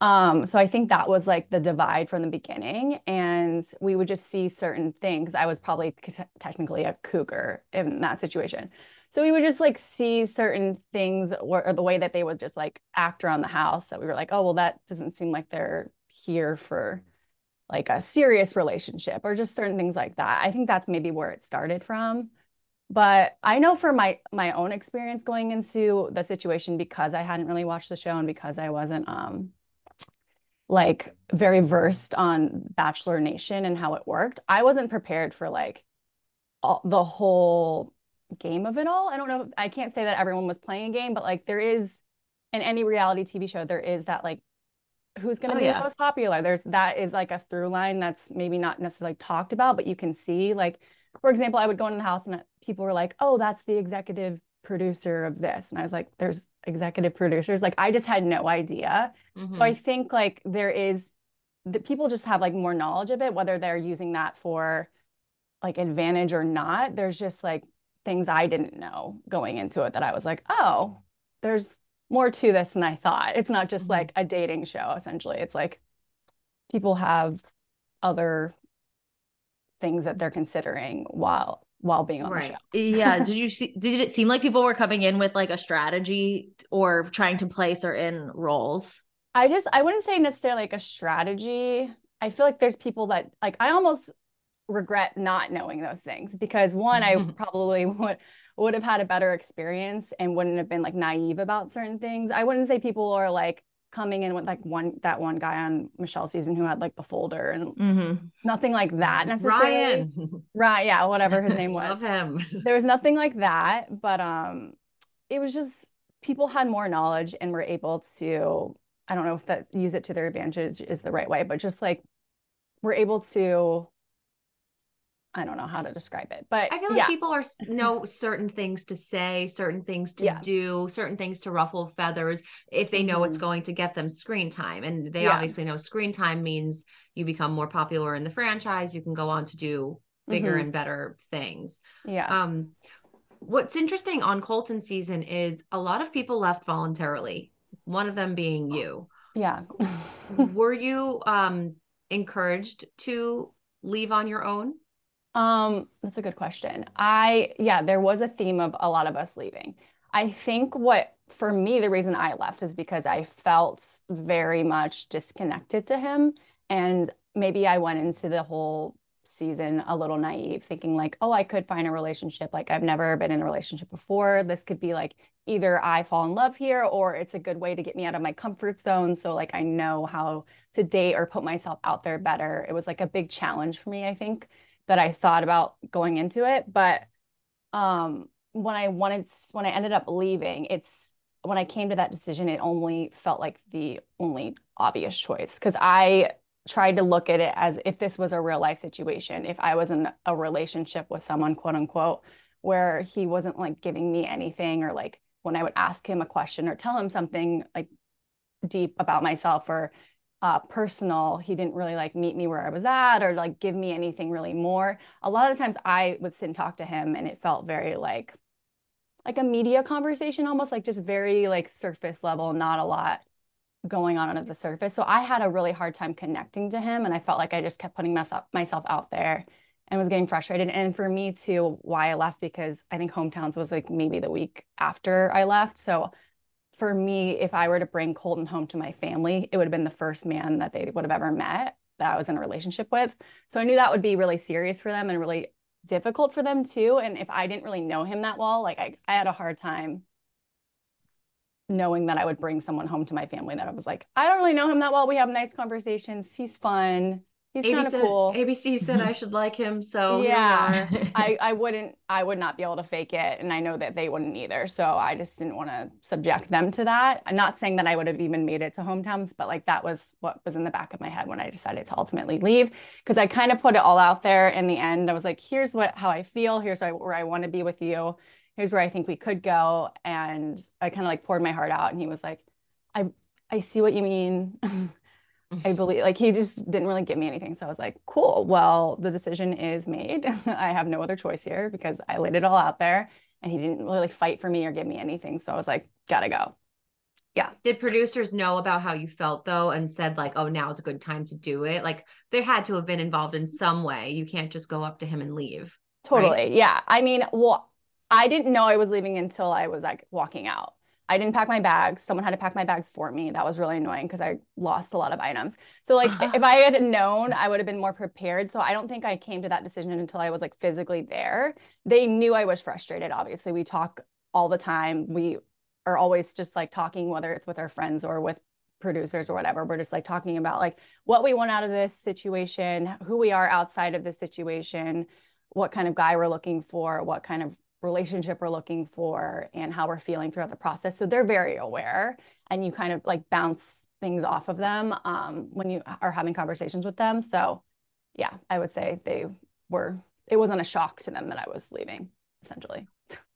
Um, so I think that was like the divide from the beginning. And we would just see certain things. I was probably c- technically a cougar in that situation. So we would just like see certain things or, or the way that they would just like act around the house that we were like, oh, well, that doesn't seem like they're here for like a serious relationship or just certain things like that. I think that's maybe where it started from. But I know for my my own experience going into the situation because I hadn't really watched the show and because I wasn't um like very versed on Bachelor Nation and how it worked, I wasn't prepared for like all, the whole game of it all. I don't know. I can't say that everyone was playing a game, but like there is in any reality TV show, there is that like who's going to Oh, be yeah. the most popular. There's that is like a through line that's maybe not necessarily talked about, but you can see like, for example, I would go into the house and uh, people were like, "Oh, that's the executive producer of this," and I was like, "There's executive producers." Like I just had no idea. Mm-hmm. So I think like there is that people just have like more knowledge of it, whether they're using that for like advantage or not. There's just like things I didn't know going into it that I was like, oh, there's more to this than I thought. It's not just Mhm. like a dating show, essentially. It's like people have other things that they're considering while while being on the show. Yeah. Did you see, did it seem like people were coming in with like a strategy or trying to play certain roles? I just I wouldn't say necessarily like a strategy. I feel like there's people that like I almost regret not knowing those things because one, I probably would would have had a better experience and wouldn't have been like naive about certain things. I wouldn't say people are like coming in with like one that one guy on Michelle's season who had like the folder and Mm-hmm. nothing like that necessarily. Ryan. Right, yeah, whatever his name was Love him. there was nothing like that but um it was just people had more knowledge and were able to i don't know if that use it to their advantage is the right way but just like we're able to i don't know how to describe it but I feel like yeah people are know certain things to say, certain things to Yeah. do, certain things to ruffle feathers if they know it's Mhm. going to get them screen time. And they Yeah. obviously know screen time means you become more popular in the franchise, you can go on to do bigger Mhm. and better things. yeah Um what's interesting on Colton season is a lot of people left voluntarily. One of them being you. yeah Were you um encouraged to leave on your own? Um, that's a good question. I, yeah, there was a theme of a lot of us leaving. I think what, for me, the reason I left is because I felt very much disconnected to him. And maybe I went into the whole season a little naive, thinking like, oh, I could find a relationship. Like, I've never been in a relationship before. This could be like either I fall in love here or it's a good way to get me out of my comfort zone. So, like, I know how to date or put myself out there better. It was like a big challenge for me, I think that I thought about going into it. But um, when I wanted, when I ended up leaving, it's when I came to that decision, it only felt like the only obvious choice because I tried to look at it as if this was a real life situation, if I was in a relationship with someone, quote unquote, where he wasn't like giving me anything or like when I would ask him a question or tell him something like deep about myself or uh, personal. He didn't really like meet me where I was at or like give me anything really more. A lot of the times I would sit and talk to him and it felt very like like a media conversation almost like just very like surface level, not a lot going on under the surface. So I had a really hard time connecting to him and I felt like I just kept putting myself myself out there and was getting frustrated. And for me too, why I left because I think hometowns was like maybe the week after I left. So for me, if I were to bring Colton home to my family, it would have been the first man that they would have ever met that I was in a relationship with. So I knew that would be really serious for them and really difficult for them too. And if I didn't really know him that well, like I, I had a hard time knowing that I would bring someone home to my family that I was like, I don't really know him that well. We have nice conversations. He's fun. He's kind of cool. ABC said mm-hmm. I should like him, so yeah, I I wouldn't I would not be able to fake it, and I know that they wouldn't either. So I just didn't want to subject them to that. I'm not saying that I would have even made it to hometowns, but like that was what was in the back of my head when I decided to ultimately leave because I kind of put it all out there. In the end, I was like, here's what how I feel. Here's where I want to be with you. Here's where I think we could go, and I kind of like poured my heart out, and he was like, I I see what you mean. I believe like he just didn't really give me anything. So I was like, cool. Well, the decision is made. I have no other choice here because I laid it all out there and he didn't really fight for me or give me anything. So I was like, gotta go. Yeah. Did producers know about how you felt though and said like, oh, now is a good time to do it? Like they had to have been involved in some way. You can't just go up to him and leave. Totally. Right? Yeah. I mean, well, I didn't know I was leaving until I was like walking out. I didn't pack my bags. Someone had to pack my bags for me. That was really annoying because I lost a lot of items. So like if I had known, I would have been more prepared. So I don't think I came to that decision until I was like physically there. They knew I was frustrated. Obviously, we talk all the time. We are always just like talking, whether it's with our friends or with producers or whatever. We're just like talking about like what we want out of this situation, who we are outside of this situation, what kind of guy we're looking for, what kind of relationship we're looking for and how we're feeling throughout the process. So they're very aware and you kind of like bounce things off of them um, when you are having conversations with them. So yeah, I would say they were, it wasn't a shock to them that I was leaving essentially.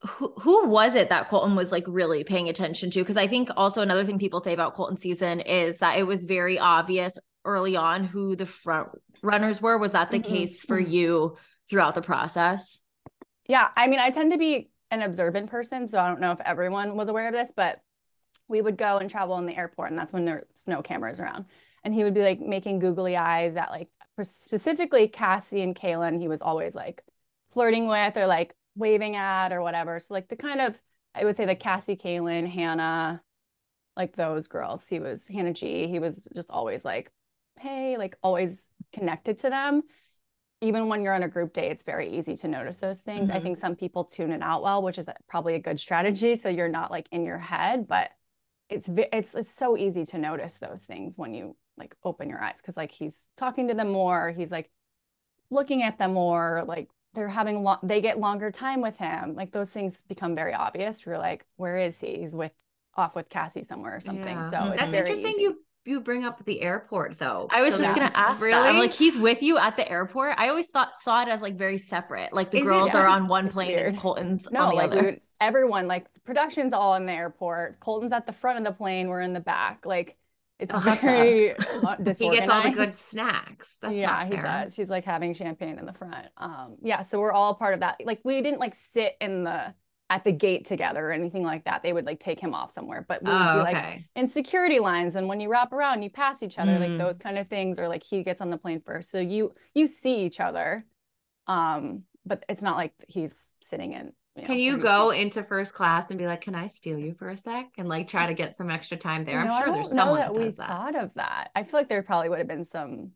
Who, who was it that Colton was like really paying attention to? Because I think also another thing people say about Colton season is that it was very obvious early on who the front runners were. Was that the mm-hmm. case for mm-hmm. you throughout the process? Yeah, I mean, I tend to be an observant person, so I don't know if everyone was aware of this, but we would go and travel in the airport, and that's when there's no cameras around. And he would be like making googly eyes at like specifically Cassie and Caelynn. He was always like flirting with or like waving at or whatever. So like the kind of I would say the Cassie, Caelynn, Hannah, like those girls. He was Hannah G. He was just always like, hey, like always connected to them even when you're on a group date, it's very easy to notice those things. Mm-hmm. I think some people tune it out well, which is probably a good strategy. So you're not like in your head, but it's it's it's so easy to notice those things when you like open your eyes because like he's talking to them more, he's like looking at them more, like they're having long they get longer time with him. Like those things become very obvious. You're like, where is he? He's with off with Cassie somewhere or something. Yeah. So that's interesting. Easy. You you bring up the airport though. I was so just gonna ask really? that. I'm like, he's with you at the airport. I always thought saw it as like very separate. Like the Is girls it, are on one plane weird. and Colton's no, on the like other. Would, everyone, like production's all in the airport. Colton's at the front of the plane. We're in the back. Like it's oh, very he gets all the good snacks. That's yeah, he does. He's like having champagne in the front. Um, yeah, so we're all part of that. Like we didn't like sit in the at the gate together or anything like that. They would like take him off somewhere. But we would oh, be like okay. in security lines and when you wrap around, you pass each other, mm. like those kind of things, or like he gets on the plane first. So you you see each other. Um, but it's not like he's sitting in you know, can you go into first class and be like, "Can I steal you for a sec?" and like try to get some extra time there? Know, I'm sure there's someone that, that does we that. Thought of that. I feel like there probably would have been some.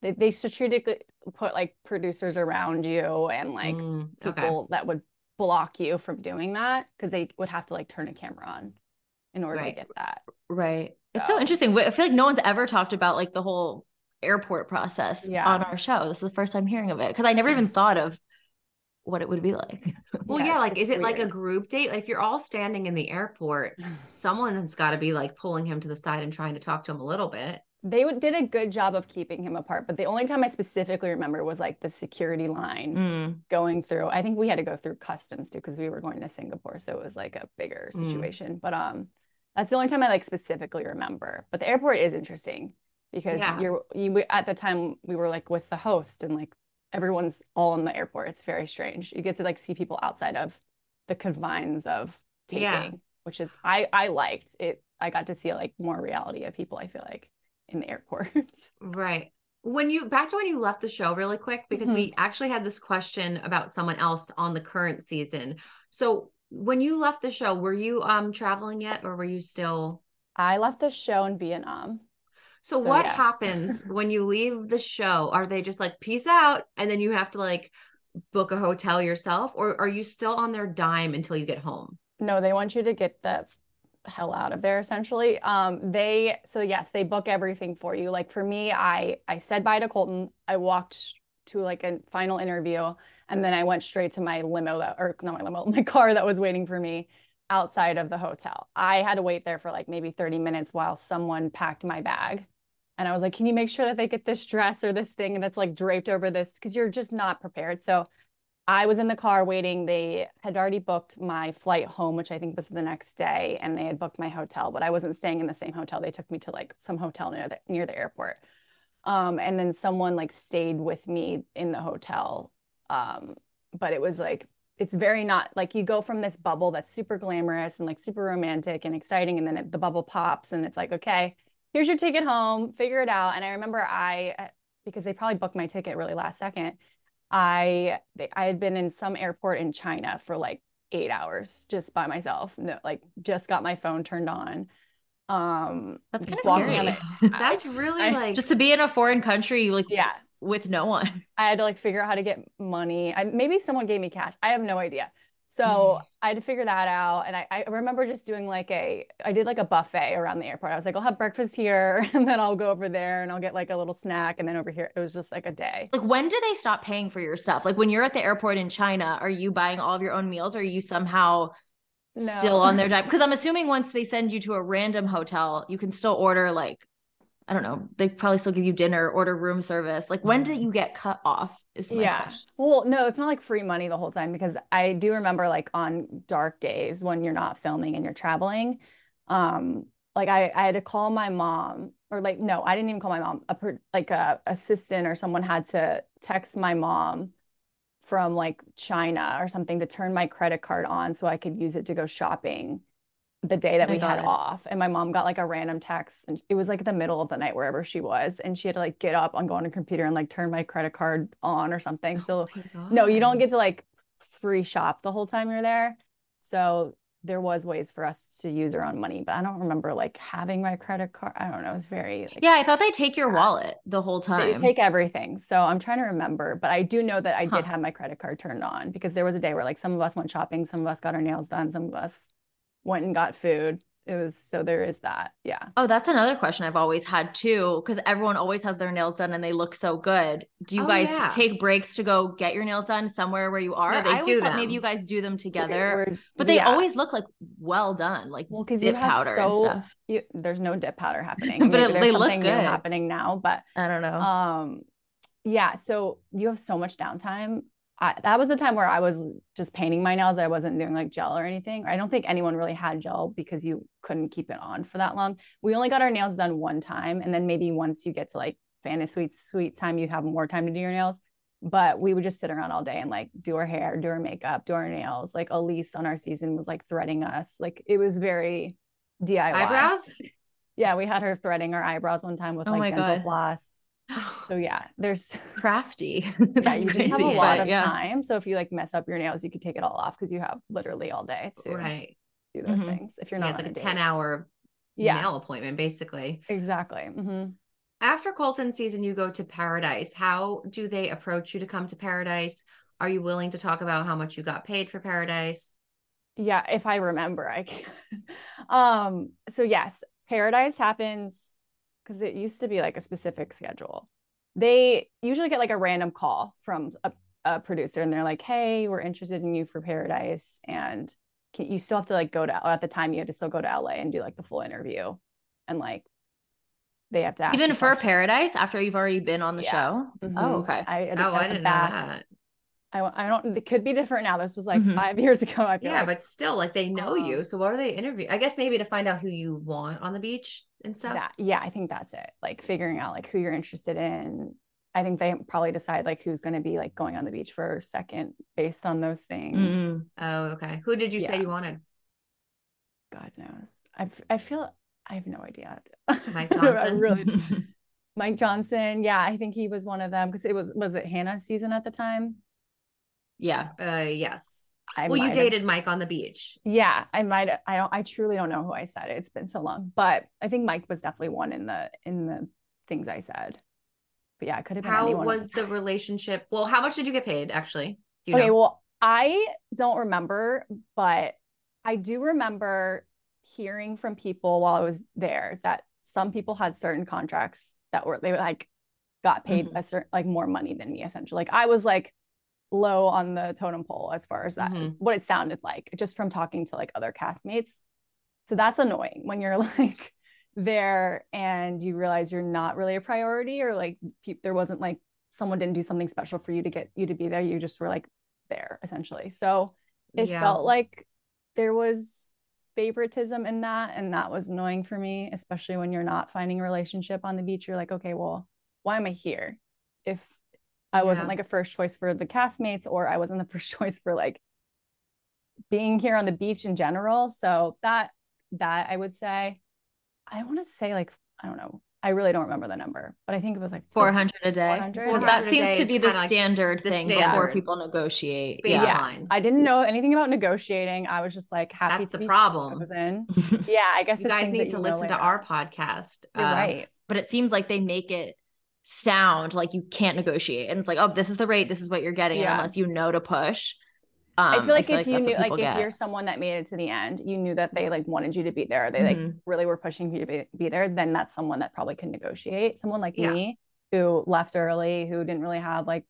They, they strategically put like producers around you and like mm, people okay. that would block you from doing that because they would have to like turn a camera on in order right. to get that. Right. So. It's so interesting. I feel like no one's ever talked about like the whole airport process yeah. on our show. This is the first time hearing of it because I never even thought of what it would be like. well, yeah, yeah like is it like a group date? Like if you're all standing in the airport, mm. someone's got to be like pulling him to the side and trying to talk to him a little bit they did a good job of keeping him apart but the only time i specifically remember was like the security line mm. going through i think we had to go through customs too because we were going to singapore so it was like a bigger mm. situation mm. but um that's the only time i like specifically remember but the airport is interesting because Yeah. you're you we, at the time we were like with the host and like everyone's all in the airport. It's very strange. You get to like see people outside of the confines of taping, Yeah. which is I I liked it. I got to see like more reality of people. I feel like in the airport. Right. When you back to when you left the show really quick because Mhm. we actually had this question about someone else on the current season. So when you left the show, were you um traveling yet or were you still I left the show in Vietnam. So, So, what yes. happens when you leave the show? Are they just like peace out and then you have to like book a hotel yourself or are you still on their dime until you get home? No, they want you to get the hell out of there essentially. Um, they so yes, they book everything for you. Like for me, I I said bye to Colton. I walked to like a final interview and then I went straight to my limo that or not my limo, my car that was waiting for me outside of the hotel. I had to wait there for like maybe 30 minutes while someone packed my bag. And I was like, can you make sure that they get this dress or this thing that's like draped over this? Because you're just not prepared. So I was in the car waiting. They had already booked my flight home, which I think was the next day, and they had booked my hotel, but I wasn't staying in the same hotel. They took me to like some hotel near the near the airport. Um, and then someone like stayed with me in the hotel. Um, but it was like it's very not like you go from this bubble that's super glamorous and like super romantic and exciting, and then it, the bubble pops, and it's like, okay, here's your ticket home, figure it out. And I remember I, because they probably booked my ticket really last second, I they, I had been in some airport in China for like eight hours just by myself. No, like just got my phone turned on. Um, That's kinda walking on scary. it. That's really I- like Just to be in a foreign country, like Yeah, with no one. I had to like figure out how to get money. I, maybe someone gave me cash. I have no idea. So Mm. I had to figure that out. And I, I remember just doing like a, I did like a buffet around the airport. I was like, I'll have breakfast here and then I'll go over there and I'll get like a little snack. And then over here, it was just like a day. Like when do they stop paying for your stuff? Like when you're at the airport in China, are you buying all of your own meals or are you somehow still on their dime? Because I'm assuming once they send you to a random hotel, you can still order like I don't know, they probably still give you dinner, order room service. Like when did you get cut off? Is yeah. question. Well, no, it's not like free money the whole time because I do remember like on dark days when you're not filming and you're traveling, um, like I, I had to call my mom or like no, I didn't even call my mom. A per, like a assistant or someone had to text my mom from like China or something to turn my credit card on so I could use it to go shopping the day that we had off. And my mom got like a random text and it was like the middle of the night wherever she was and she had to like get up and go on a computer and like turn my credit card on or something. Oh so no, you don't get to like free shop the whole time you're there. So there was ways for us to use our own money, but I don't remember like having my credit card. I don't know. It was very like, Yeah, I thought they take your wallet the whole time. they take everything. So I'm trying to remember, but I do know that I Huh. did have my credit card turned on because there was a day where like some of us went shopping, some of us got our nails done, some of us went and got food. It was so there is that. Yeah. Oh, that's another question I've always had too, because everyone always has their nails done and they look so good. Do you Oh, guys yeah. take breaks to go get your nails done somewhere where you are? No, they I always do thought maybe you guys do them together, We're- but they yeah. always look like well done, like Well, because you dip have powder and stuff. you, there's no dip powder happening. But Maybe it- there's they look something new good. happening now, but I don't know. Um, yeah, so you have so much downtime. I, that was the time where I was just painting my nails. I wasn't doing like gel or anything. I don't think anyone really had gel because you couldn't keep it on for that long. We only got our nails done one time, and then maybe once you get to like fantasy sweet sweet time, you have more time to do your nails. But we would just sit around all day and like do our hair, do our makeup, do our nails. Like Elise on our season was like threading us. Like it was very DIY. eyebrows? Yeah, we had her threading our eyebrows one time with Oh like dental God. floss. So yeah, there's Crafty. yeah, you just have a lot of yeah. time. So if you like mess up your nails, you could take it all off because you have literally all day to Right. do those Mhm. things. If you're not, Yeah, it's like a date. 10 hour Yeah, nail appointment, basically. exactly. hmm After Colton season, you go to Paradise. How do they approach you to come to Paradise? Are you willing to talk about how much you got paid for Paradise? Yeah, if I remember, I can. um, so yes, Paradise happens because it used to be like a specific schedule. They usually get like a random call from a, a producer and they're like, hey, we're interested in you for Paradise. And can, you still have to like go to, at the time, you had to still go to LA and do like the full interview. And like, they have to ask Even for questions. Paradise after you've already been on the Yeah. show. Mhm. Oh, okay. I, Oh, I didn't back, know that. I, I don't. It could be different now. This was like Mhm. five years ago. I feel Yeah, like. but still, like they know Um, you. So what are they interview? I guess maybe to find out who you want on the beach and stuff. that yeah i think that's it like figuring out like who you're interested in i think they probably decide like who's going to be like going on the beach for second based on those things Mm. Oh, okay. Who did you say you wanted? god knows I, I feel i have no idea Mike Johnson? really mike johnson yeah i think he was one of them because it was was it hannah's season at the time yeah. Uh, yes. I well, you might have dated Mike on the beach. yeah i might i don't i truly don't know who i said It. It's been so long but i think mike was definitely one in the in the things i said but yeah it could have been How anyone was the relationship? Well, how much did you get paid actually? Do you okay, know? well, I don't remember, but I do remember hearing from people while I was there that some people had certain contracts that were they were like got paid Mm-hmm. a certain like more money than me essentially. Like I was like low on the totem pole as far as that Mm-hmm. is what it sounded like just from talking to like other castmates. So that's annoying when you're like there and you realize you're not really a priority or like pe- there wasn't like someone didn't do something special for you to get you to be there. You just were like there essentially. So it Yeah. felt like there was favoritism in that and that was annoying for me especially when you're not finding a relationship on the beach you're like okay well why am i here if i wasn't Yeah. like a first choice for the castmates or i wasn't the first choice for like being here on the beach in general so that that i would say i want to say like i don't know i really don't remember the number but i think it was like 400 a day. 400? Because that a seems to be the kinda like standard the thing before people negotiate. Baseline. Yeah. I didn't know anything about negotiating. I was just like happy That's to the be problem. chosen. Yeah, I guess You it's guys need to listen to our podcast. You're Uh, right. but it seems like they make it sound like you can't negotiate. And it's like, oh, this is the rate, this is what you're getting. Yeah. unless you know to push. Um, I feel like if you knew, like if get. you're someone that made it to the end, you knew that they like wanted you to be there. They like Mhm. really were pushing you to be, be there. Then that's someone that probably can negotiate. Someone like Yeah. me who left early, who didn't really have like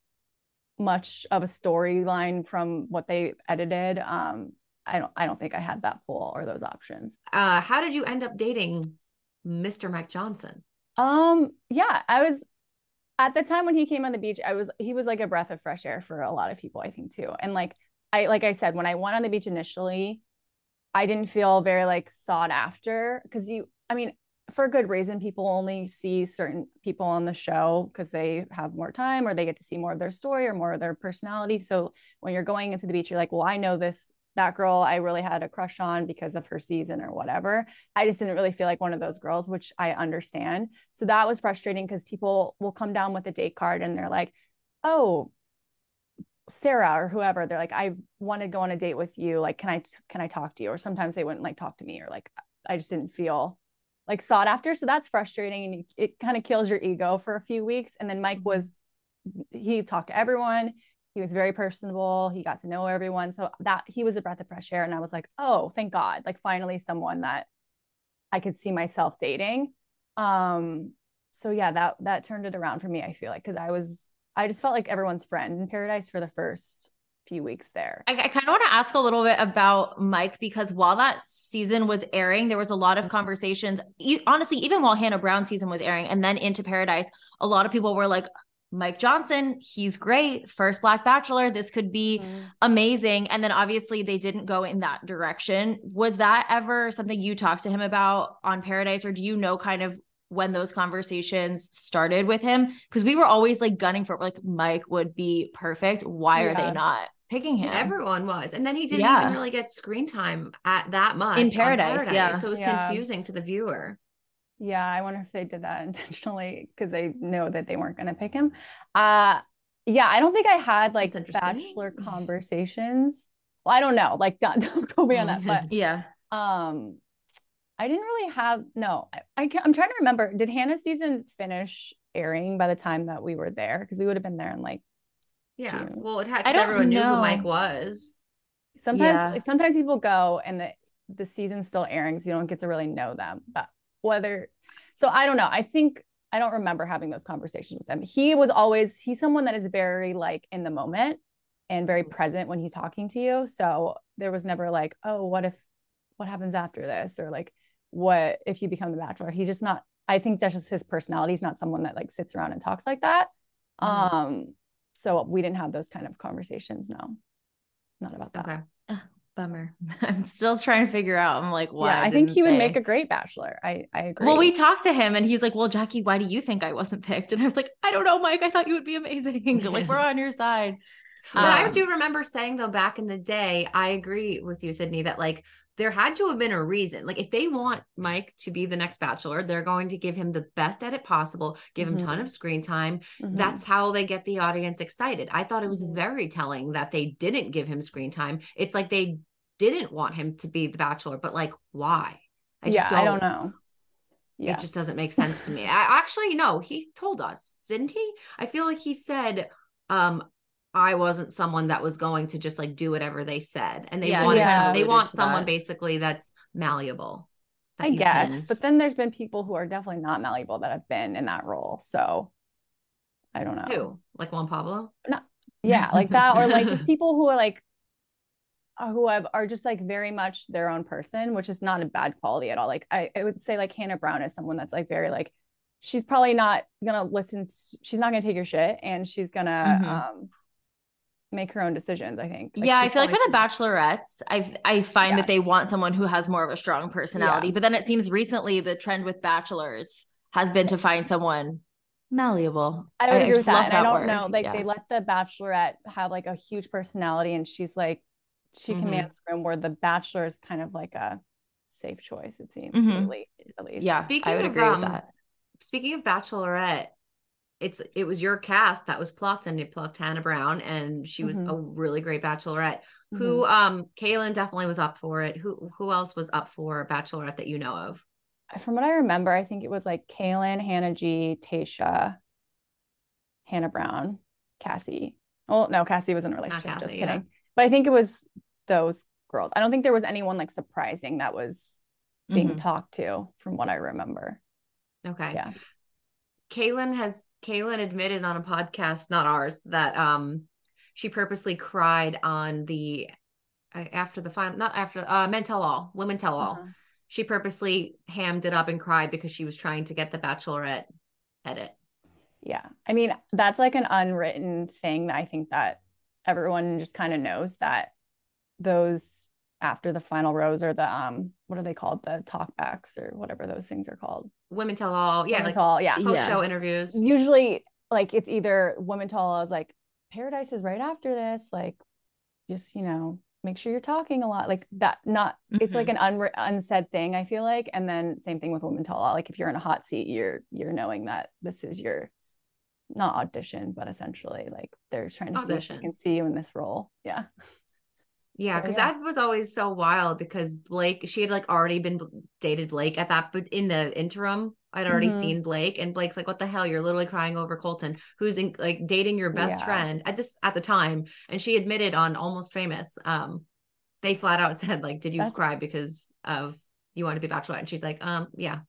much of a storyline from what they edited. Um, I don't, I don't think I had that pull or those options. Uh, how did you end up dating Mr. Mike Johnson? Um, yeah, I was at the time when he came on the beach, I was he was like a breath of fresh air for a lot of people, I think too. And like I like I said, when I went on the beach initially, I didn't feel very like sought after because you I mean, for a good reason, people only see certain people on the show because they have more time or they get to see more of their story or more of their personality. So when you're going into the beach, you're like, well, I know this that girl I really had a crush on because of her season or whatever. I just didn't really feel like one of those girls, which I understand. So that was frustrating because people will come down with a date card and they're like, oh, Sarah or whoever, they're like, I want to go on a date with you. Like, can I can I talk to you? Or sometimes they wouldn't like talk to me or like I just didn't feel like sought after. So that's frustrating and you, it kind of kills your ego for a few weeks. And then Mike mm-hmm. was he talked to everyone. He was very personable. He got to know everyone. So that he was a breath of fresh air. And I was like, oh, thank God. Like finally someone that I could see myself dating. Um, so yeah, that that turned it around for me, I feel like, because I was I just felt like everyone's friend in paradise for the first few weeks there. I, I kind of want to ask a little bit about Mike because while that season was airing, there was a lot of conversations. E- honestly, even while Hannah Brown season was airing and then into Paradise, a lot of people were like, Mike Johnson, he's great. First Black Bachelor. This could be mm-hmm. amazing. And then obviously they didn't go in that direction. Was that ever something you talked to him about on Paradise, or do you know kind of when those conversations started with him? Because we were always like gunning for like Mike would be perfect. Why are they not picking him? Everyone was. And then he didn't Yeah. even really get screen time at that much In on Paradise, yeah. So it was Yeah. confusing to the viewer. Yeah, I wonder if they did that intentionally because they know that they weren't going to pick him. Uh yeah, I don't think I had like That's bachelor conversations. Well, I don't know. Like don't, don't go beyond that, but Yeah. um I didn't really have no. I, I can't, I'm trying to remember. Did Hannah's season finish airing by the time that we were there? Because we would have been there in like Yeah. June. Well, it had I because don't everyone knew know. who Mike was. sometimes Yeah. like, sometimes people go and the the season's still airing so you don't get to really know them but whether so i don't know i think i don't remember having those conversations with him he was always he's someone that is very like in the moment and very present when he's talking to you so there was never like oh what if what happens after this or like what if you become the bachelor he's just not i think that's just his personality he's not someone that like sits around and talks like that Mhm. um so we didn't have those kind of conversations. No, not about that. Okay. Bummer. I'm still trying to figure out. I'm like, why? yeah, I think he would they? make a great bachelor. I I agree. Well, we talked to him and he's like, Well, Jackie, why do you think I wasn't picked? And I was like, I don't know, Mike. I thought you would be amazing. like, we're on your side. But I Um, do remember saying though back in the day, I agree with you, Sydney, that like there had to have been a reason. Like if they want Mike to be the next bachelor, they're going to give him the best edit possible, give him a ton of screen time. Mhm. That's how they get the audience excited. I thought it was Mhm. very telling that they didn't give him screen time. It's like they didn't want him to be the bachelor, but like why? I yeah, I don't know. Yeah, It just doesn't make sense to me. I actually no, he told us, didn't he? I feel like he said, um, I wasn't someone that was going to just like do whatever they said. And they Yeah, wanted Yeah. they want someone that. basically that's malleable. that I guess. can- But then there's been people who are definitely not malleable that have been in that role. So I don't know. who? Like Juan Pablo? No. Yeah, like that, or like just people who are like uh, who have are just like very much their own person, which is not a bad quality at all. Like I, I would say like Hannah Brown is someone that's like very like she's probably not gonna listen to, she's not gonna take your shit and she's gonna Mhm. um make her own decisions, I think. Like, yeah, I feel like for the bachelorettes, I I find Yeah. that they want someone who has more of a strong personality. But then it seems recently the trend with bachelors has been to find someone malleable. I would agree with just love that. I don't word. know, like Yeah. they let the bachelorette have like a huge personality and she's like she Mhm. commands room where the bachelor is kind of like a safe choice, it seems, Mhm. at least. At least. yeah, Speaking I would of, agree um, with that. Speaking of Bachelorette, it's it was your cast that was plucked and they plucked Hannah Brown and she was Mhm. a really great bachelorette. Mhm. Who um Caelynn definitely was up for it. Who who else was up for Bachelorette that you know of? from what I remember, I think it was like Caelynn, Hannah G, Tayshia, Hannah Brown, Cassie. Oh no, Cassie was in a relationship. just kidding. yeah. But I think it was those girls. I don't think there was anyone like surprising that was being Mhm. talked to, from what I remember. Okay. Yeah. Caelynn has Caelynn admitted on a podcast, not ours, that um she purposely cried on the uh, after the final not after uh men tell all women tell all Uh-huh. she purposely hammed it up and cried because she was trying to get the bachelorette edit Yeah. I mean, that's like an unwritten thing that I think that everyone just kind of knows that those after the final rows or the um what are they called? The talkbacks or whatever those things are called. women tell all yeah Women like Tell All, yeah. post Yeah. show interviews Usually like it's either women tell all I was like, Paradise is right after this. Like just, you know, make sure you're talking a lot. Like that not it's like an unre- unsaid thing, I feel like. And then same thing with women tell all. Like if you're in a hot seat, you're you're knowing that this is your not audition, but essentially like they're trying to see if Audition. they can see you in this role. Yeah. Yeah So, because yeah. that was always so wild because blake she had like already been dated blake at that but in the interim i'd already Mhm. seen blake and blake's like what the hell you're literally crying over colton who's in, like dating your best Yeah. friend at this at the time and she admitted on almost famous um they flat out said like did you That's- cry because of you want to be bachelorette and she's like um yeah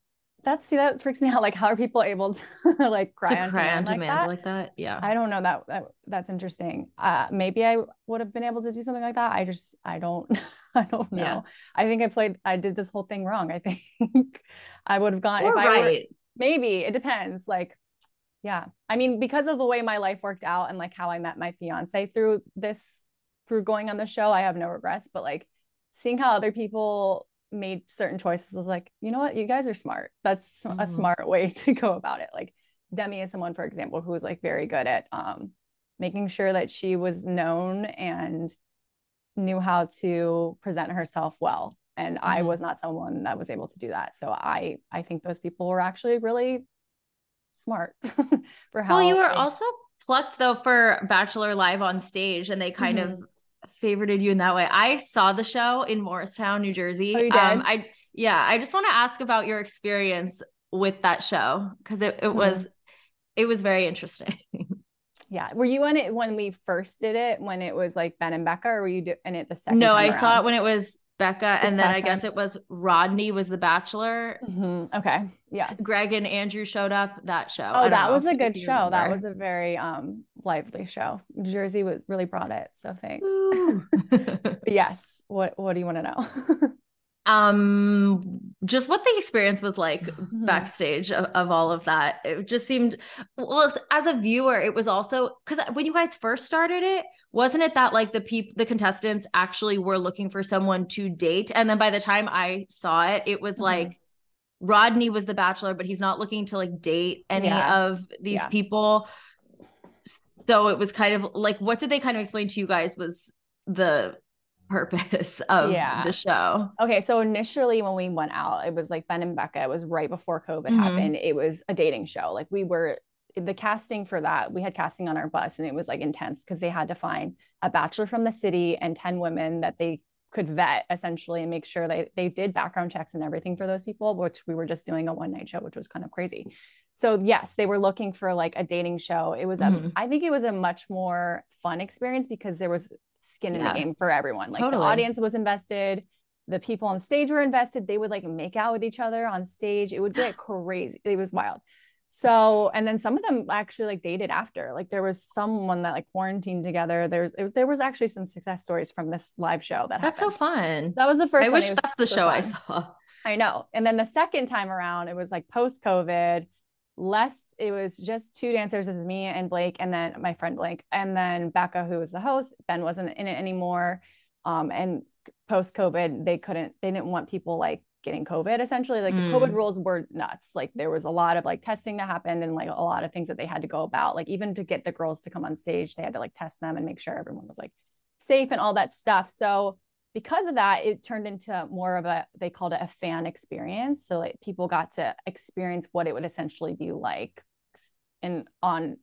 That's see that freaks me out. Like how are people able to like cry to on cry on command like demand that? like that. Yeah. I don't know that, that that's interesting. Uh maybe I would have been able to do something like that. I just I don't I don't know. Yeah. I think I played I did this whole thing wrong. I think I would have gone or if I were maybe it depends. Like yeah. I mean because of the way my life worked out and like how I met my fiance through this through going on the show, I have no regrets, but like seeing how other people made certain choices was like, you know what, you guys are smart. That's a Mhm. smart way to go about it. Like Demi is someone, for example, who was like very good at um making sure that she was known and knew how to present herself well. And I Mhm. was not someone that was able to do that. So I I think those people were actually really smart for how Well, you were they- also plucked though for Bachelor Live on stage, and they kind Mm-hmm. of favorited you in that way. I saw the show in Morristown, New Jersey. Oh, you Um, did? I yeah, I just want to ask about your experience with that show because it it was Mm-hmm. it was very interesting. yeah. Were you in it when we first did it when it was like Ben and Becca, or were you do- in it the second no, I saw it when it was Becca, This and then I guess time? it was Rodney was the Bachelor. Mhm. Okay. Yeah. Greg and Andrew showed up that show. Oh, that was a good show. That was a very um lively show. Jersey was really brought it. So thanks. Yes. What what do you want to know? um just what the experience was like Mhm. backstage of, of all of that it just seemed well as a viewer it was also because when you guys first started it wasn't it that like the people the contestants actually were looking for someone to date and then by the time i saw it it was Mhm. like rodney was the bachelor but he's not looking to like date any Yeah. of these Yeah. people so it was kind of like what did they kind of explain to you guys was the purpose of Yeah. the show Okay, so initially when we went out, it was like Ben and Becca. It was right before COVID Mhm. happened. It was a dating show. Like we were the casting for that. We had casting on our bus, and it was like intense because they had to find a bachelor from the city and ten women that they could vet essentially and make sure they they did background checks and everything for those people, which we were just doing a one night show, which was kind of crazy. So yes, they were looking for like a dating show. It was a, Mhm. I think it was a much more fun experience because there was skin in Yeah. the game for everyone. Like Totally. the audience was invested the people on stage were invested. They would like make out with each other on stage. It would be like crazy. It was wild. So, and then some of them actually like dated after. Like there was someone that like quarantined together. There's it, there was actually some success stories from this live show that That's so fun. That was the first I one. wish that's the show I saw. I know. And then the second time around, it was like post COVID, less, it was just two dancers, with me and Blake, and then my friend Blake, and then Becca, who was the host. Ben wasn't in it anymore. Um, and post COVID, they couldn't, they didn't want people like getting COVID essentially. Like the COVID Mm. rules were nuts. Like there was a lot of like testing that happened and like a lot of things that they had to go about. Like even to get the girls to come on stage, they had to like test them and make sure everyone was like safe and all that stuff. So because of that, it turned into more of a they called it a fan experience. So like people got to experience what it would essentially be like in on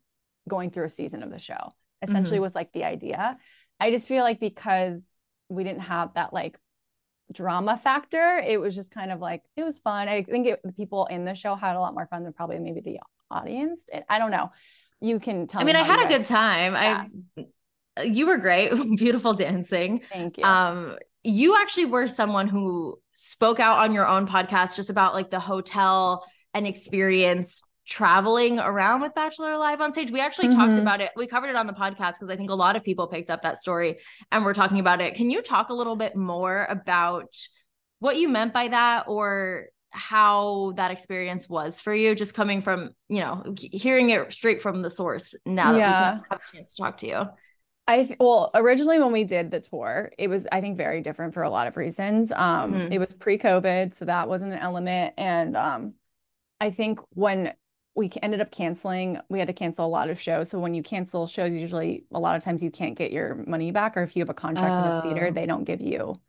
going through a season of the show. Essentially was like the idea. I just feel like because we didn't have that like drama factor, it was just kind of like it was fun. I think it, the people in the show had a lot more fun than probably maybe the audience. did. I don't know. You can tell. I me mean, I had a guys- good time. I you were great. Beautiful dancing. Thank you. Um you actually were someone who spoke out on your own podcast just about like the hotel and experience traveling around with Bachelor Live on stage. We actually talked Mhm. about it. We covered it on the podcast because I think a lot of people picked up that story and we're talking about it. Can you talk a little bit more about what you meant by that or how that experience was for you just coming from, you know, hearing it straight from the source now that we Yeah. can have a chance to talk to you. I th- well, originally when we did the tour, it was I think very different for a lot of reasons. Um, Mhm. it was pre-COVID, so that wasn't an element, and um, I think when we ended up canceling, we had to cancel a lot of shows. So when you cancel shows, usually a lot of times you can't get your money back, or if you have a contract with a theater, Oh. they don't give you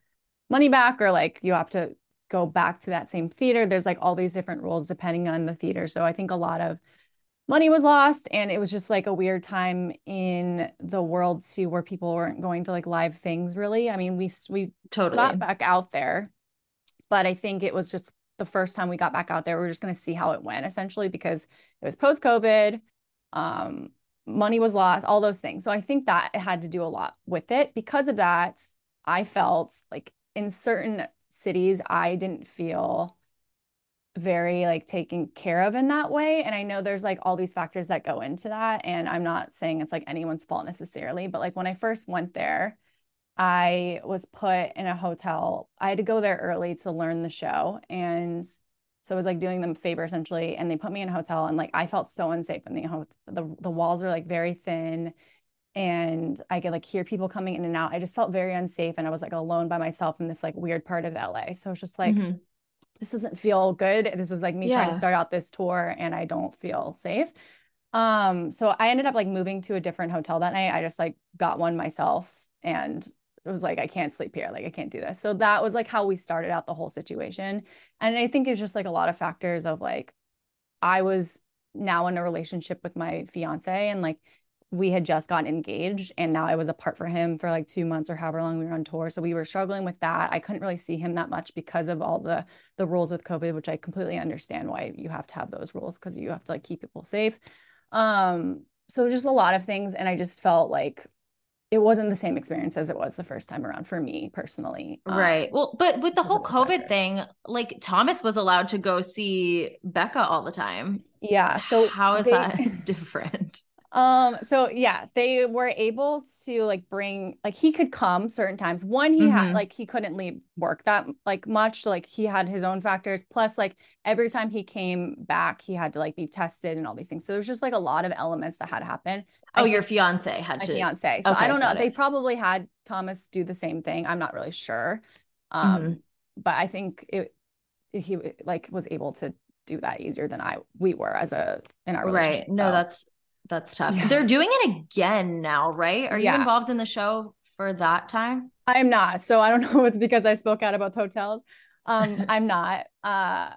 money back, or like you have to go back to that same theater. There's like all these different rules depending on the theater. So I think a lot of money was lost and it was just like a weird time in the world too where people weren't going to like live things really i mean we we Totally. got back out there but i think it was just the first time we got back out there we are just going to see how it went essentially because it was post covid um money was lost all those things. So i think that it had to do a lot with it. Because of that i felt like in certain cities i didn't feel very like taken care of in that way. And i know there's like all these factors that go into that. And i'm not saying it's like anyone's fault necessarily. But like when i first went there i was put in a hotel i had to go there early to learn the show and so I was like doing them a favor essentially and they put me in a hotel and like I felt so unsafe in the hotel the, the walls were like very thin and I could like hear people coming in and out I just felt very unsafe and I was like alone by myself in this like weird part of LA so it's just like Mhm. this doesn't feel good. This is like me trying to start out this tour and I don't feel safe. Um, so I ended up like moving to a different hotel that night. I just like got one myself and was like, I can't sleep here. Like I can't do this. So that was like how we started out the whole situation. And I think it's just like a lot of factors of like, I was now in a relationship with my fiance and like we had just gotten engaged and now I was apart for him for like two months or however long we were on tour. So we were struggling with that. I couldn't really see him that much because of all the the rules with COVID, which I completely understand why you have to have those rules because you have to like keep people safe. Um, so just a lot of things. And I just felt like it wasn't the same experience as it was the first time around for me personally. Um, Right. Well, but with the whole COVID thing, like Thomas was allowed to go see Becca all the time. Yeah. So how is they- that different? Um, so yeah, they were able to like bring like he could come certain times. One, he Mhm. had like he couldn't leave work that like much. Like he had his own factors. Plus, like every time he came back, he had to like be tested and all these things. So there's just like a lot of elements that had to happen. I Oh, your fiance had my to. fiance. So Okay, I don't know. They probably had Thomas do the same thing. I'm not really sure. Um, Mhm. but I think it he like was able to do that easier than I we were as a in our Right. No, so. that's that's tough. Yeah. They're doing it again now, right? Are you Yeah. involved in the show for that time? I'm not. So I don't know if it's because I spoke out about hotels. Um, I'm not. Uh,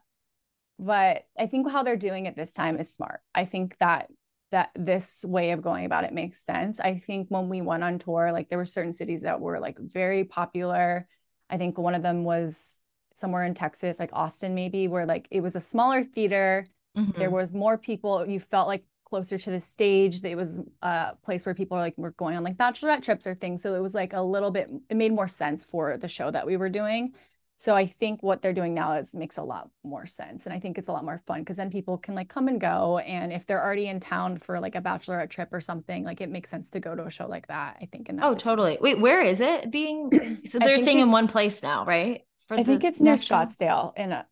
but I think how they're doing it this time is smart. I think that that this way of going about it makes sense. I think when we went on tour, like there were certain cities that were like very popular. I think one of them was somewhere in Texas, like Austin, maybe, where like it was a smaller theater. There Mhm. was more people. You felt like closer to the stage. It was uh, a place where people like were going on like bachelorette trips or things. So it was like a little bit. It made more sense for the show that we were doing. So I think what they're doing now is makes a lot more sense, and I think it's a lot more fun because then people can like come and go. And if they're already in town for like a bachelorette trip or something, like it makes sense to go to a show like that. I think. And Oh, it. totally. Wait, where is it being? So they're staying in one place now, right? For I think it's near? Scottsdale in a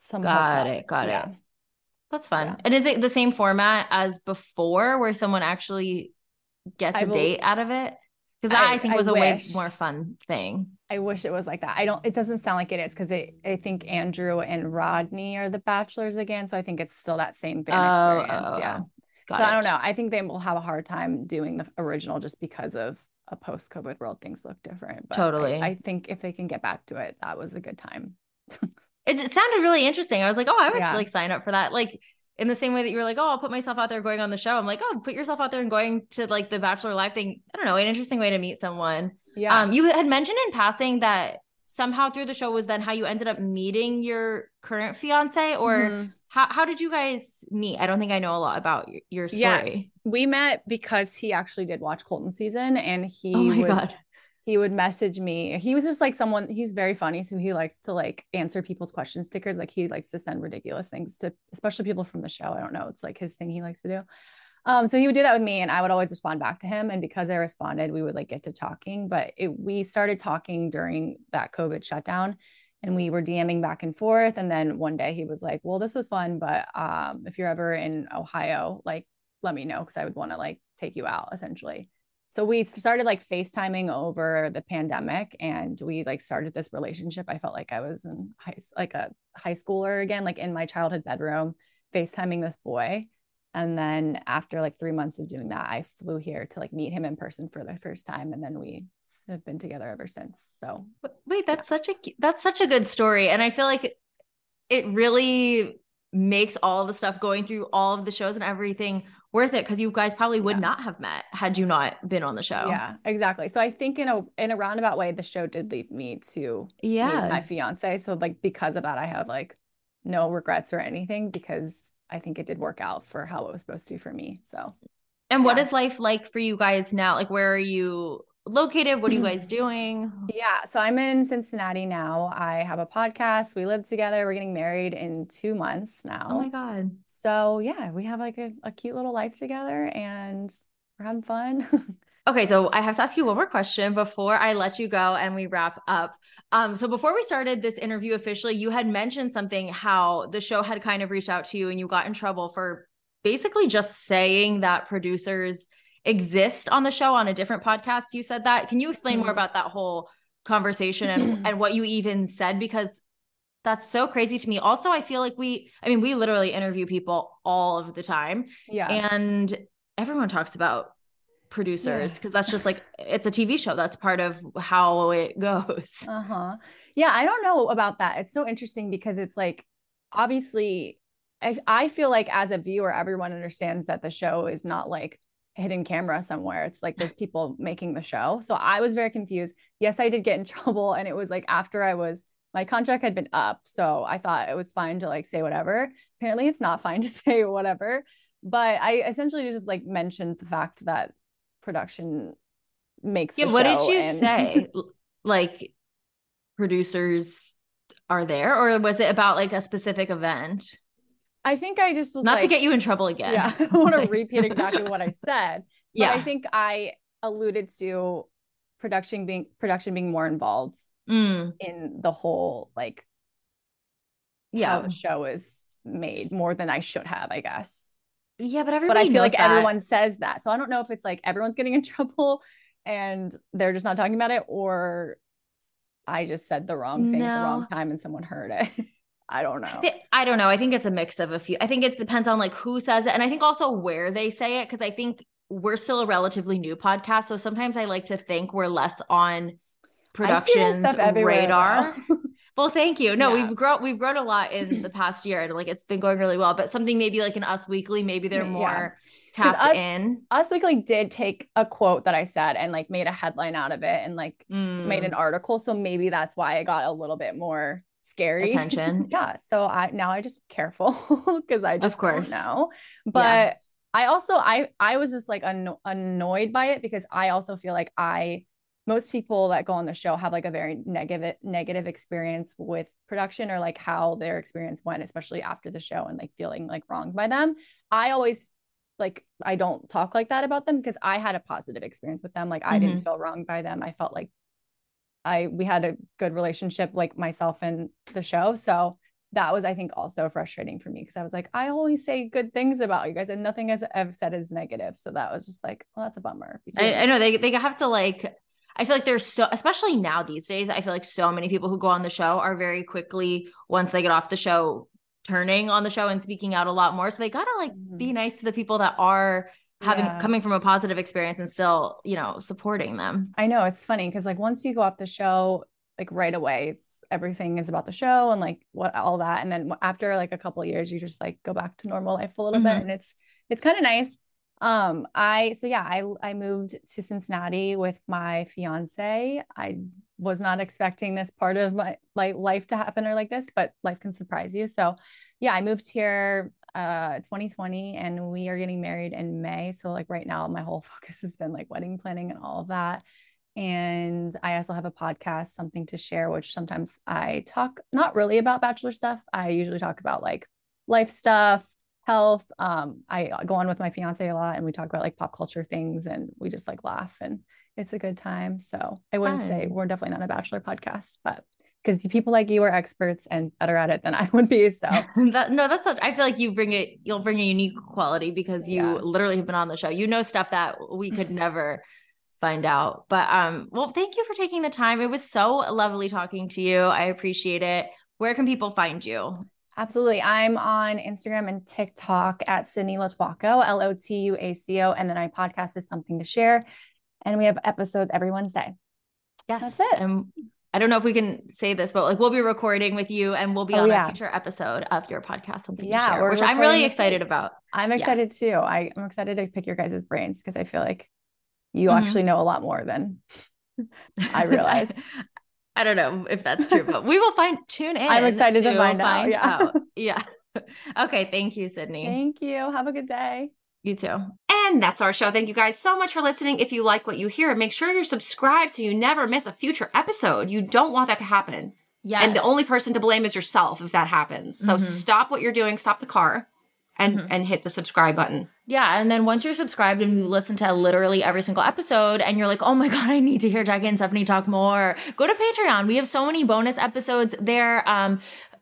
some Got hotel. it, got it. That's fun. Yeah. And is it the same format as before where someone actually gets I a date out of it? Because that I, I- think I was a way more fun thing. I wish it was like that. I don't, it doesn't sound like it is because I, I think Andrew and Rodney are the bachelors again. So I think it's still that same fan Oh, experience. oh, yeah. Got But I don't know. I think they will have a hard time doing the original just because of a post COVID world. Things look different. But I- Totally. I, think if they can get back to it, that was a good time. It, it sounded really interesting. I was like, oh, I would Yeah. like sign up for that. Like in the same way that you were like, oh, I'll put myself out there going on the show. I'm like, oh, put yourself out there and going to like the Bachelor Live thing. I don't know, an interesting way to meet someone. Yeah. Um, you had mentioned in passing that somehow through the show was then how you ended up meeting your current fiance, or Mhm. how how did you guys meet? I don't think I know a lot about your, your Yeah. we met because he actually did watch Colton season and he oh my would god. He would message me. He was just like someone, he's very funny. So he likes to like answer people's question stickers. Like he likes to send ridiculous things to especially people from the show. I don't know. It's like his thing he likes to do. Um, so he would do that with me and I would always respond back to him. And because I responded, we would like get to talking. But it, we started talking during that COVID shutdown and we were DMing back and forth. And then one day he was like, Well, this was fun, but um, if you're ever in Ohio, like let me know because I would want to like take you out essentially so we started like FaceTiming over the pandemic and we like started this relationship. I felt like I was in high like a high schooler again, like in my childhood bedroom, FaceTiming this boy. And then after like three months of doing that, I flew here to like meet him in person for the first time. And then we have been together ever since. So Wait, that's such a that's such a good story, and I feel like it really makes all the stuff going through all of the shows and everything worth it because you guys probably would Yeah. not have met had you not been on the show. yeah, exactly. So I think in a in a roundabout way, the show did lead me to meet yeah. my fiance. So like because of that, I have like no regrets or anything because I think it did work out for how it was supposed to for me. So and what yeah. is life like for you guys now? Like, where are you located? What are you guys doing? yeah, so I'm in Cincinnati now. I have a podcast. We live together. We're getting married in two months now. Oh my god. So yeah, we have like a, a cute little life together and we're having fun. Okay, so I have to ask you one more question before I let you go and we wrap up. Um, so before we started this interview officially, you had mentioned something how the show had kind of reached out to you and you got in trouble for basically just saying that producers exist on the show on a different podcast. You said that. Can you explain more Mhm. about that whole conversation and, and what you even said? Because that's so crazy to me. Also, I feel like we, I mean, we literally interview people all of the time yeah. and everyone talks about producers because that's just like it's a TV show. That's part of how it goes. Uh-huh. Yeah, I don't know about that. It's so interesting because it's like obviously I I feel like as a viewer everyone understands that the show is not like hidden camera somewhere. It's like there's people making the show. So I was very confused. Yes, I did get in trouble and it was like after I was my contract had been up, so I thought it was fine to like say whatever. Apparently it's not fine to say whatever. But I essentially just like mentioned the fact that production makes Yeah, what did you and- say? Like producers are there or was it about like a specific event? I think I just was Not to get you in trouble again. Yeah, I don't want to repeat exactly what I said. But Yeah. I think I alluded to production being production being more involved Mm, in the whole like how yeah. the show is made more than I should have, I guess. Yeah, but everybody. But I feel like that. everyone says that. So I don't know if it's like everyone's getting in trouble and they're just not talking about it or I just said the wrong thing at the wrong time and someone heard it. I don't know. I, thi- I don't know. I think it's a mix of a few. I think it depends on like who says it, and I think also where they say it because I think we're still a relatively new podcast, so sometimes I like to think we're less on production's radar. Well, thank you. No, Yeah. we've grown we've grown a lot in the past year, and like it's been going really well. But something maybe like in Us Weekly, maybe they're Yeah. tapped Us- in. Us Weekly did take a quote that I said and like made a headline out of it and like made Mm, an article. So maybe that's why I got a little bit more scary attention. yeah. So I now I just careful because I just of course. don't know. But I also I I was just like anno- annoyed by it because I also feel like I most people that go on the show have like a very negative negative experience with production or like how their experience went, especially after the show and like feeling like wronged by them. I always like I don't talk like that about them because I had a positive experience with them. Like I didn't mm-hmm. feel wronged by them. I felt like I we had a good relationship, like myself and the show. So that was, I think, also frustrating for me because I was like, I always say good things about you guys, and nothing has I've said is negative. So that was just like, well, that's a bummer. I, I know they they have to like. I feel like there's so, especially now these days. I feel like so many people who go on the show are very quickly once they get off the show, turning on the show and speaking out a lot more. So they gotta like be mm-hmm. nice to the people that are having Yeah. coming from a positive experience and still, you know, supporting them. I know it's funny because like once you go off the show, like right away, it's everything is about the show and like what all that, and then after like a couple of years, you just like go back to normal life a little Mhm. bit, and it's it's kind of nice. Um, I so yeah, I I moved to Cincinnati with my fiance. I was not expecting this part of my like life to happen or like this, but life can surprise you. So yeah, I moved here uh 2020 and we are getting married in May. So like right now my whole focus has been like wedding planning and all of that. And I also have a podcast, something to share, which sometimes I talk not really about bachelor stuff. I usually talk about like life stuff, health. Um, I go on with my fiance a lot and we talk about like pop culture things and we just like laugh and it's a good time. So I wouldn't say we're definitely not a bachelor podcast, but because people like you are experts and better at it than I would be. So that no, that's not. I feel like you bring it. You'll bring a unique quality because you Yeah. literally have been on the show. You know stuff that we could never find out. But um, well, thank you for taking the time. It was so lovely talking to you. I appreciate it. Where can people find you? Absolutely. I'm on Instagram and TikTok at Sydney Lotuaco, L O T U A C O. And then my podcast is Something to Share. And we have episodes every Wednesday. Yes, That's it. And I don't know if we can say this, but like we'll be recording with you, and we'll be Oh, on yeah. a future episode of your podcast. Something Yeah, to share, which I'm really excited about. I'm Yeah. excited too. I, I'm excited to pick your guys' brains because I feel like you Mhm. actually know a lot more than I realize. I don't know if that's true, but we will find tune in. I'm excited to find out, yeah. out. Yeah. Okay. Thank you, Sydney. Thank you. Have a good day. you too. And that's our show. Thank you guys so much for listening. If you like what you hear, make sure you're subscribed so you never miss a future episode. You don't want that to happen. Yes. And the only person to blame is yourself if that happens. So Mhm. stop what you're doing, stop the car, and Mhm. and hit the subscribe button. Yeah. And then once you're subscribed and you listen to literally every single episode and you're like, oh my God, I need to hear Jackie and Stefanie talk more, go to Patreon. We have so many bonus episodes there. Um,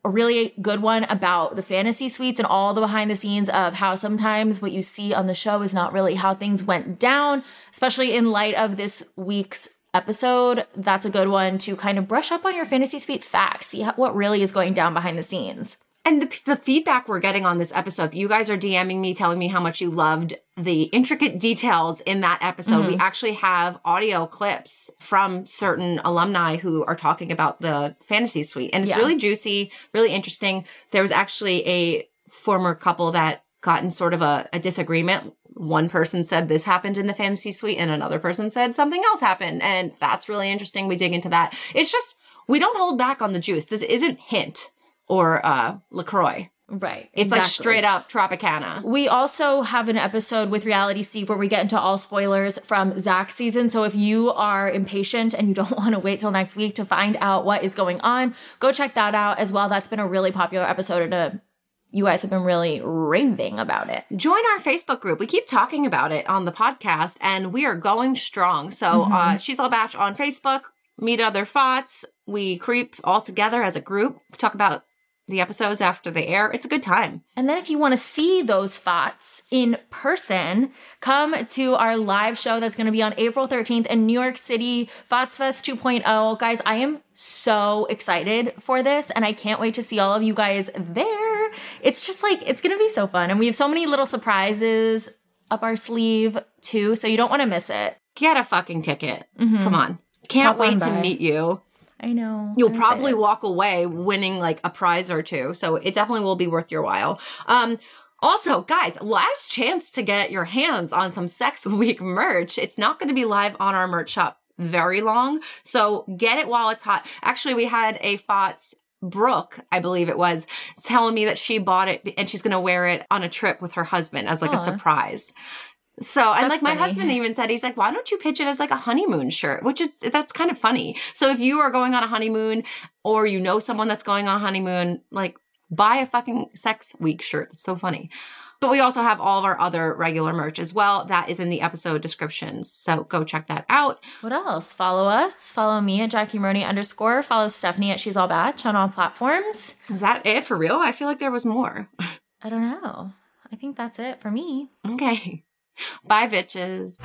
a really good one about the fantasy suites and all the behind the scenes of how sometimes what you see on the show is not really how things went down, especially in light of this week's episode. That's a good one to kind of brush up on your fantasy suite facts, see how, what really is going down behind the scenes. And the, the feedback we're getting on this episode, you guys are DMing me, telling me how much you loved the intricate details in that episode. We mm-hmm. actually have audio clips from certain alumni who are talking about the fantasy suite. And it's Yeah. really juicy, really interesting. There was actually a former couple that got in sort of a, a disagreement. One person said this happened in the fantasy suite, and another person said something else happened. And that's really interesting. We dig into that. It's just, we don't hold back on the juice. This isn't hint or uh LaCroix. Right. It's like straight up Tropicana. We also have an episode with Reality Steve where we get into all spoilers from Zach's season. So if you are impatient and you don't want to wait till next week to find out what is going on, go check that out as well. That's been a really popular episode and a you guys have been really raving about it. Join our Facebook group. We keep talking about it on the podcast and we are going strong. So, Mhm. uh, She's All Bach on Facebook, Meet Other FOTS. We creep all together as a group, talk about the episodes after they air. It's a good time. And then if you want to see those thoughts in person, come to our live show that's going to be on April 13th in New York City, FOTS Fest 2.0. Guys, I am so excited for this and I can't wait to see all of you guys there. It's just like, it's going to be so fun. And we have so many little surprises up our sleeve too, so you don't want to miss it. Get a fucking ticket. Mhm. Come on. Can't Pop wait to meet you. I know. You'll I'm probably excited. walk away winning like a prize or two. So it definitely will be worth your while. Um, also, guys, last chance to get your hands on some Sex Week merch. It's not going to be live on our merch shop very long. So get it while it's hot. Actually, we had a FOTS Brooke, I believe it was, telling me that she bought it and she's going to wear it on a trip with her husband as like a surprise. So, and That's like my funny. husband even said, he's like, why don't you pitch it as like a honeymoon shirt? Which is, that's kind of funny. So if you are going on a honeymoon or you know someone that's going on a honeymoon, like buy a fucking sex week shirt. That's so funny. But we also have all of our other regular merch as well. That is in the episode descriptions. So go check that out. What else? Follow us. Follow me at Jackie Maroney underscore. Follow Stefanie at She's All Bach on all platforms. Is that it for real? I feel like there was more. I don't know. I think that's it for me. Okay. Bye, bitches.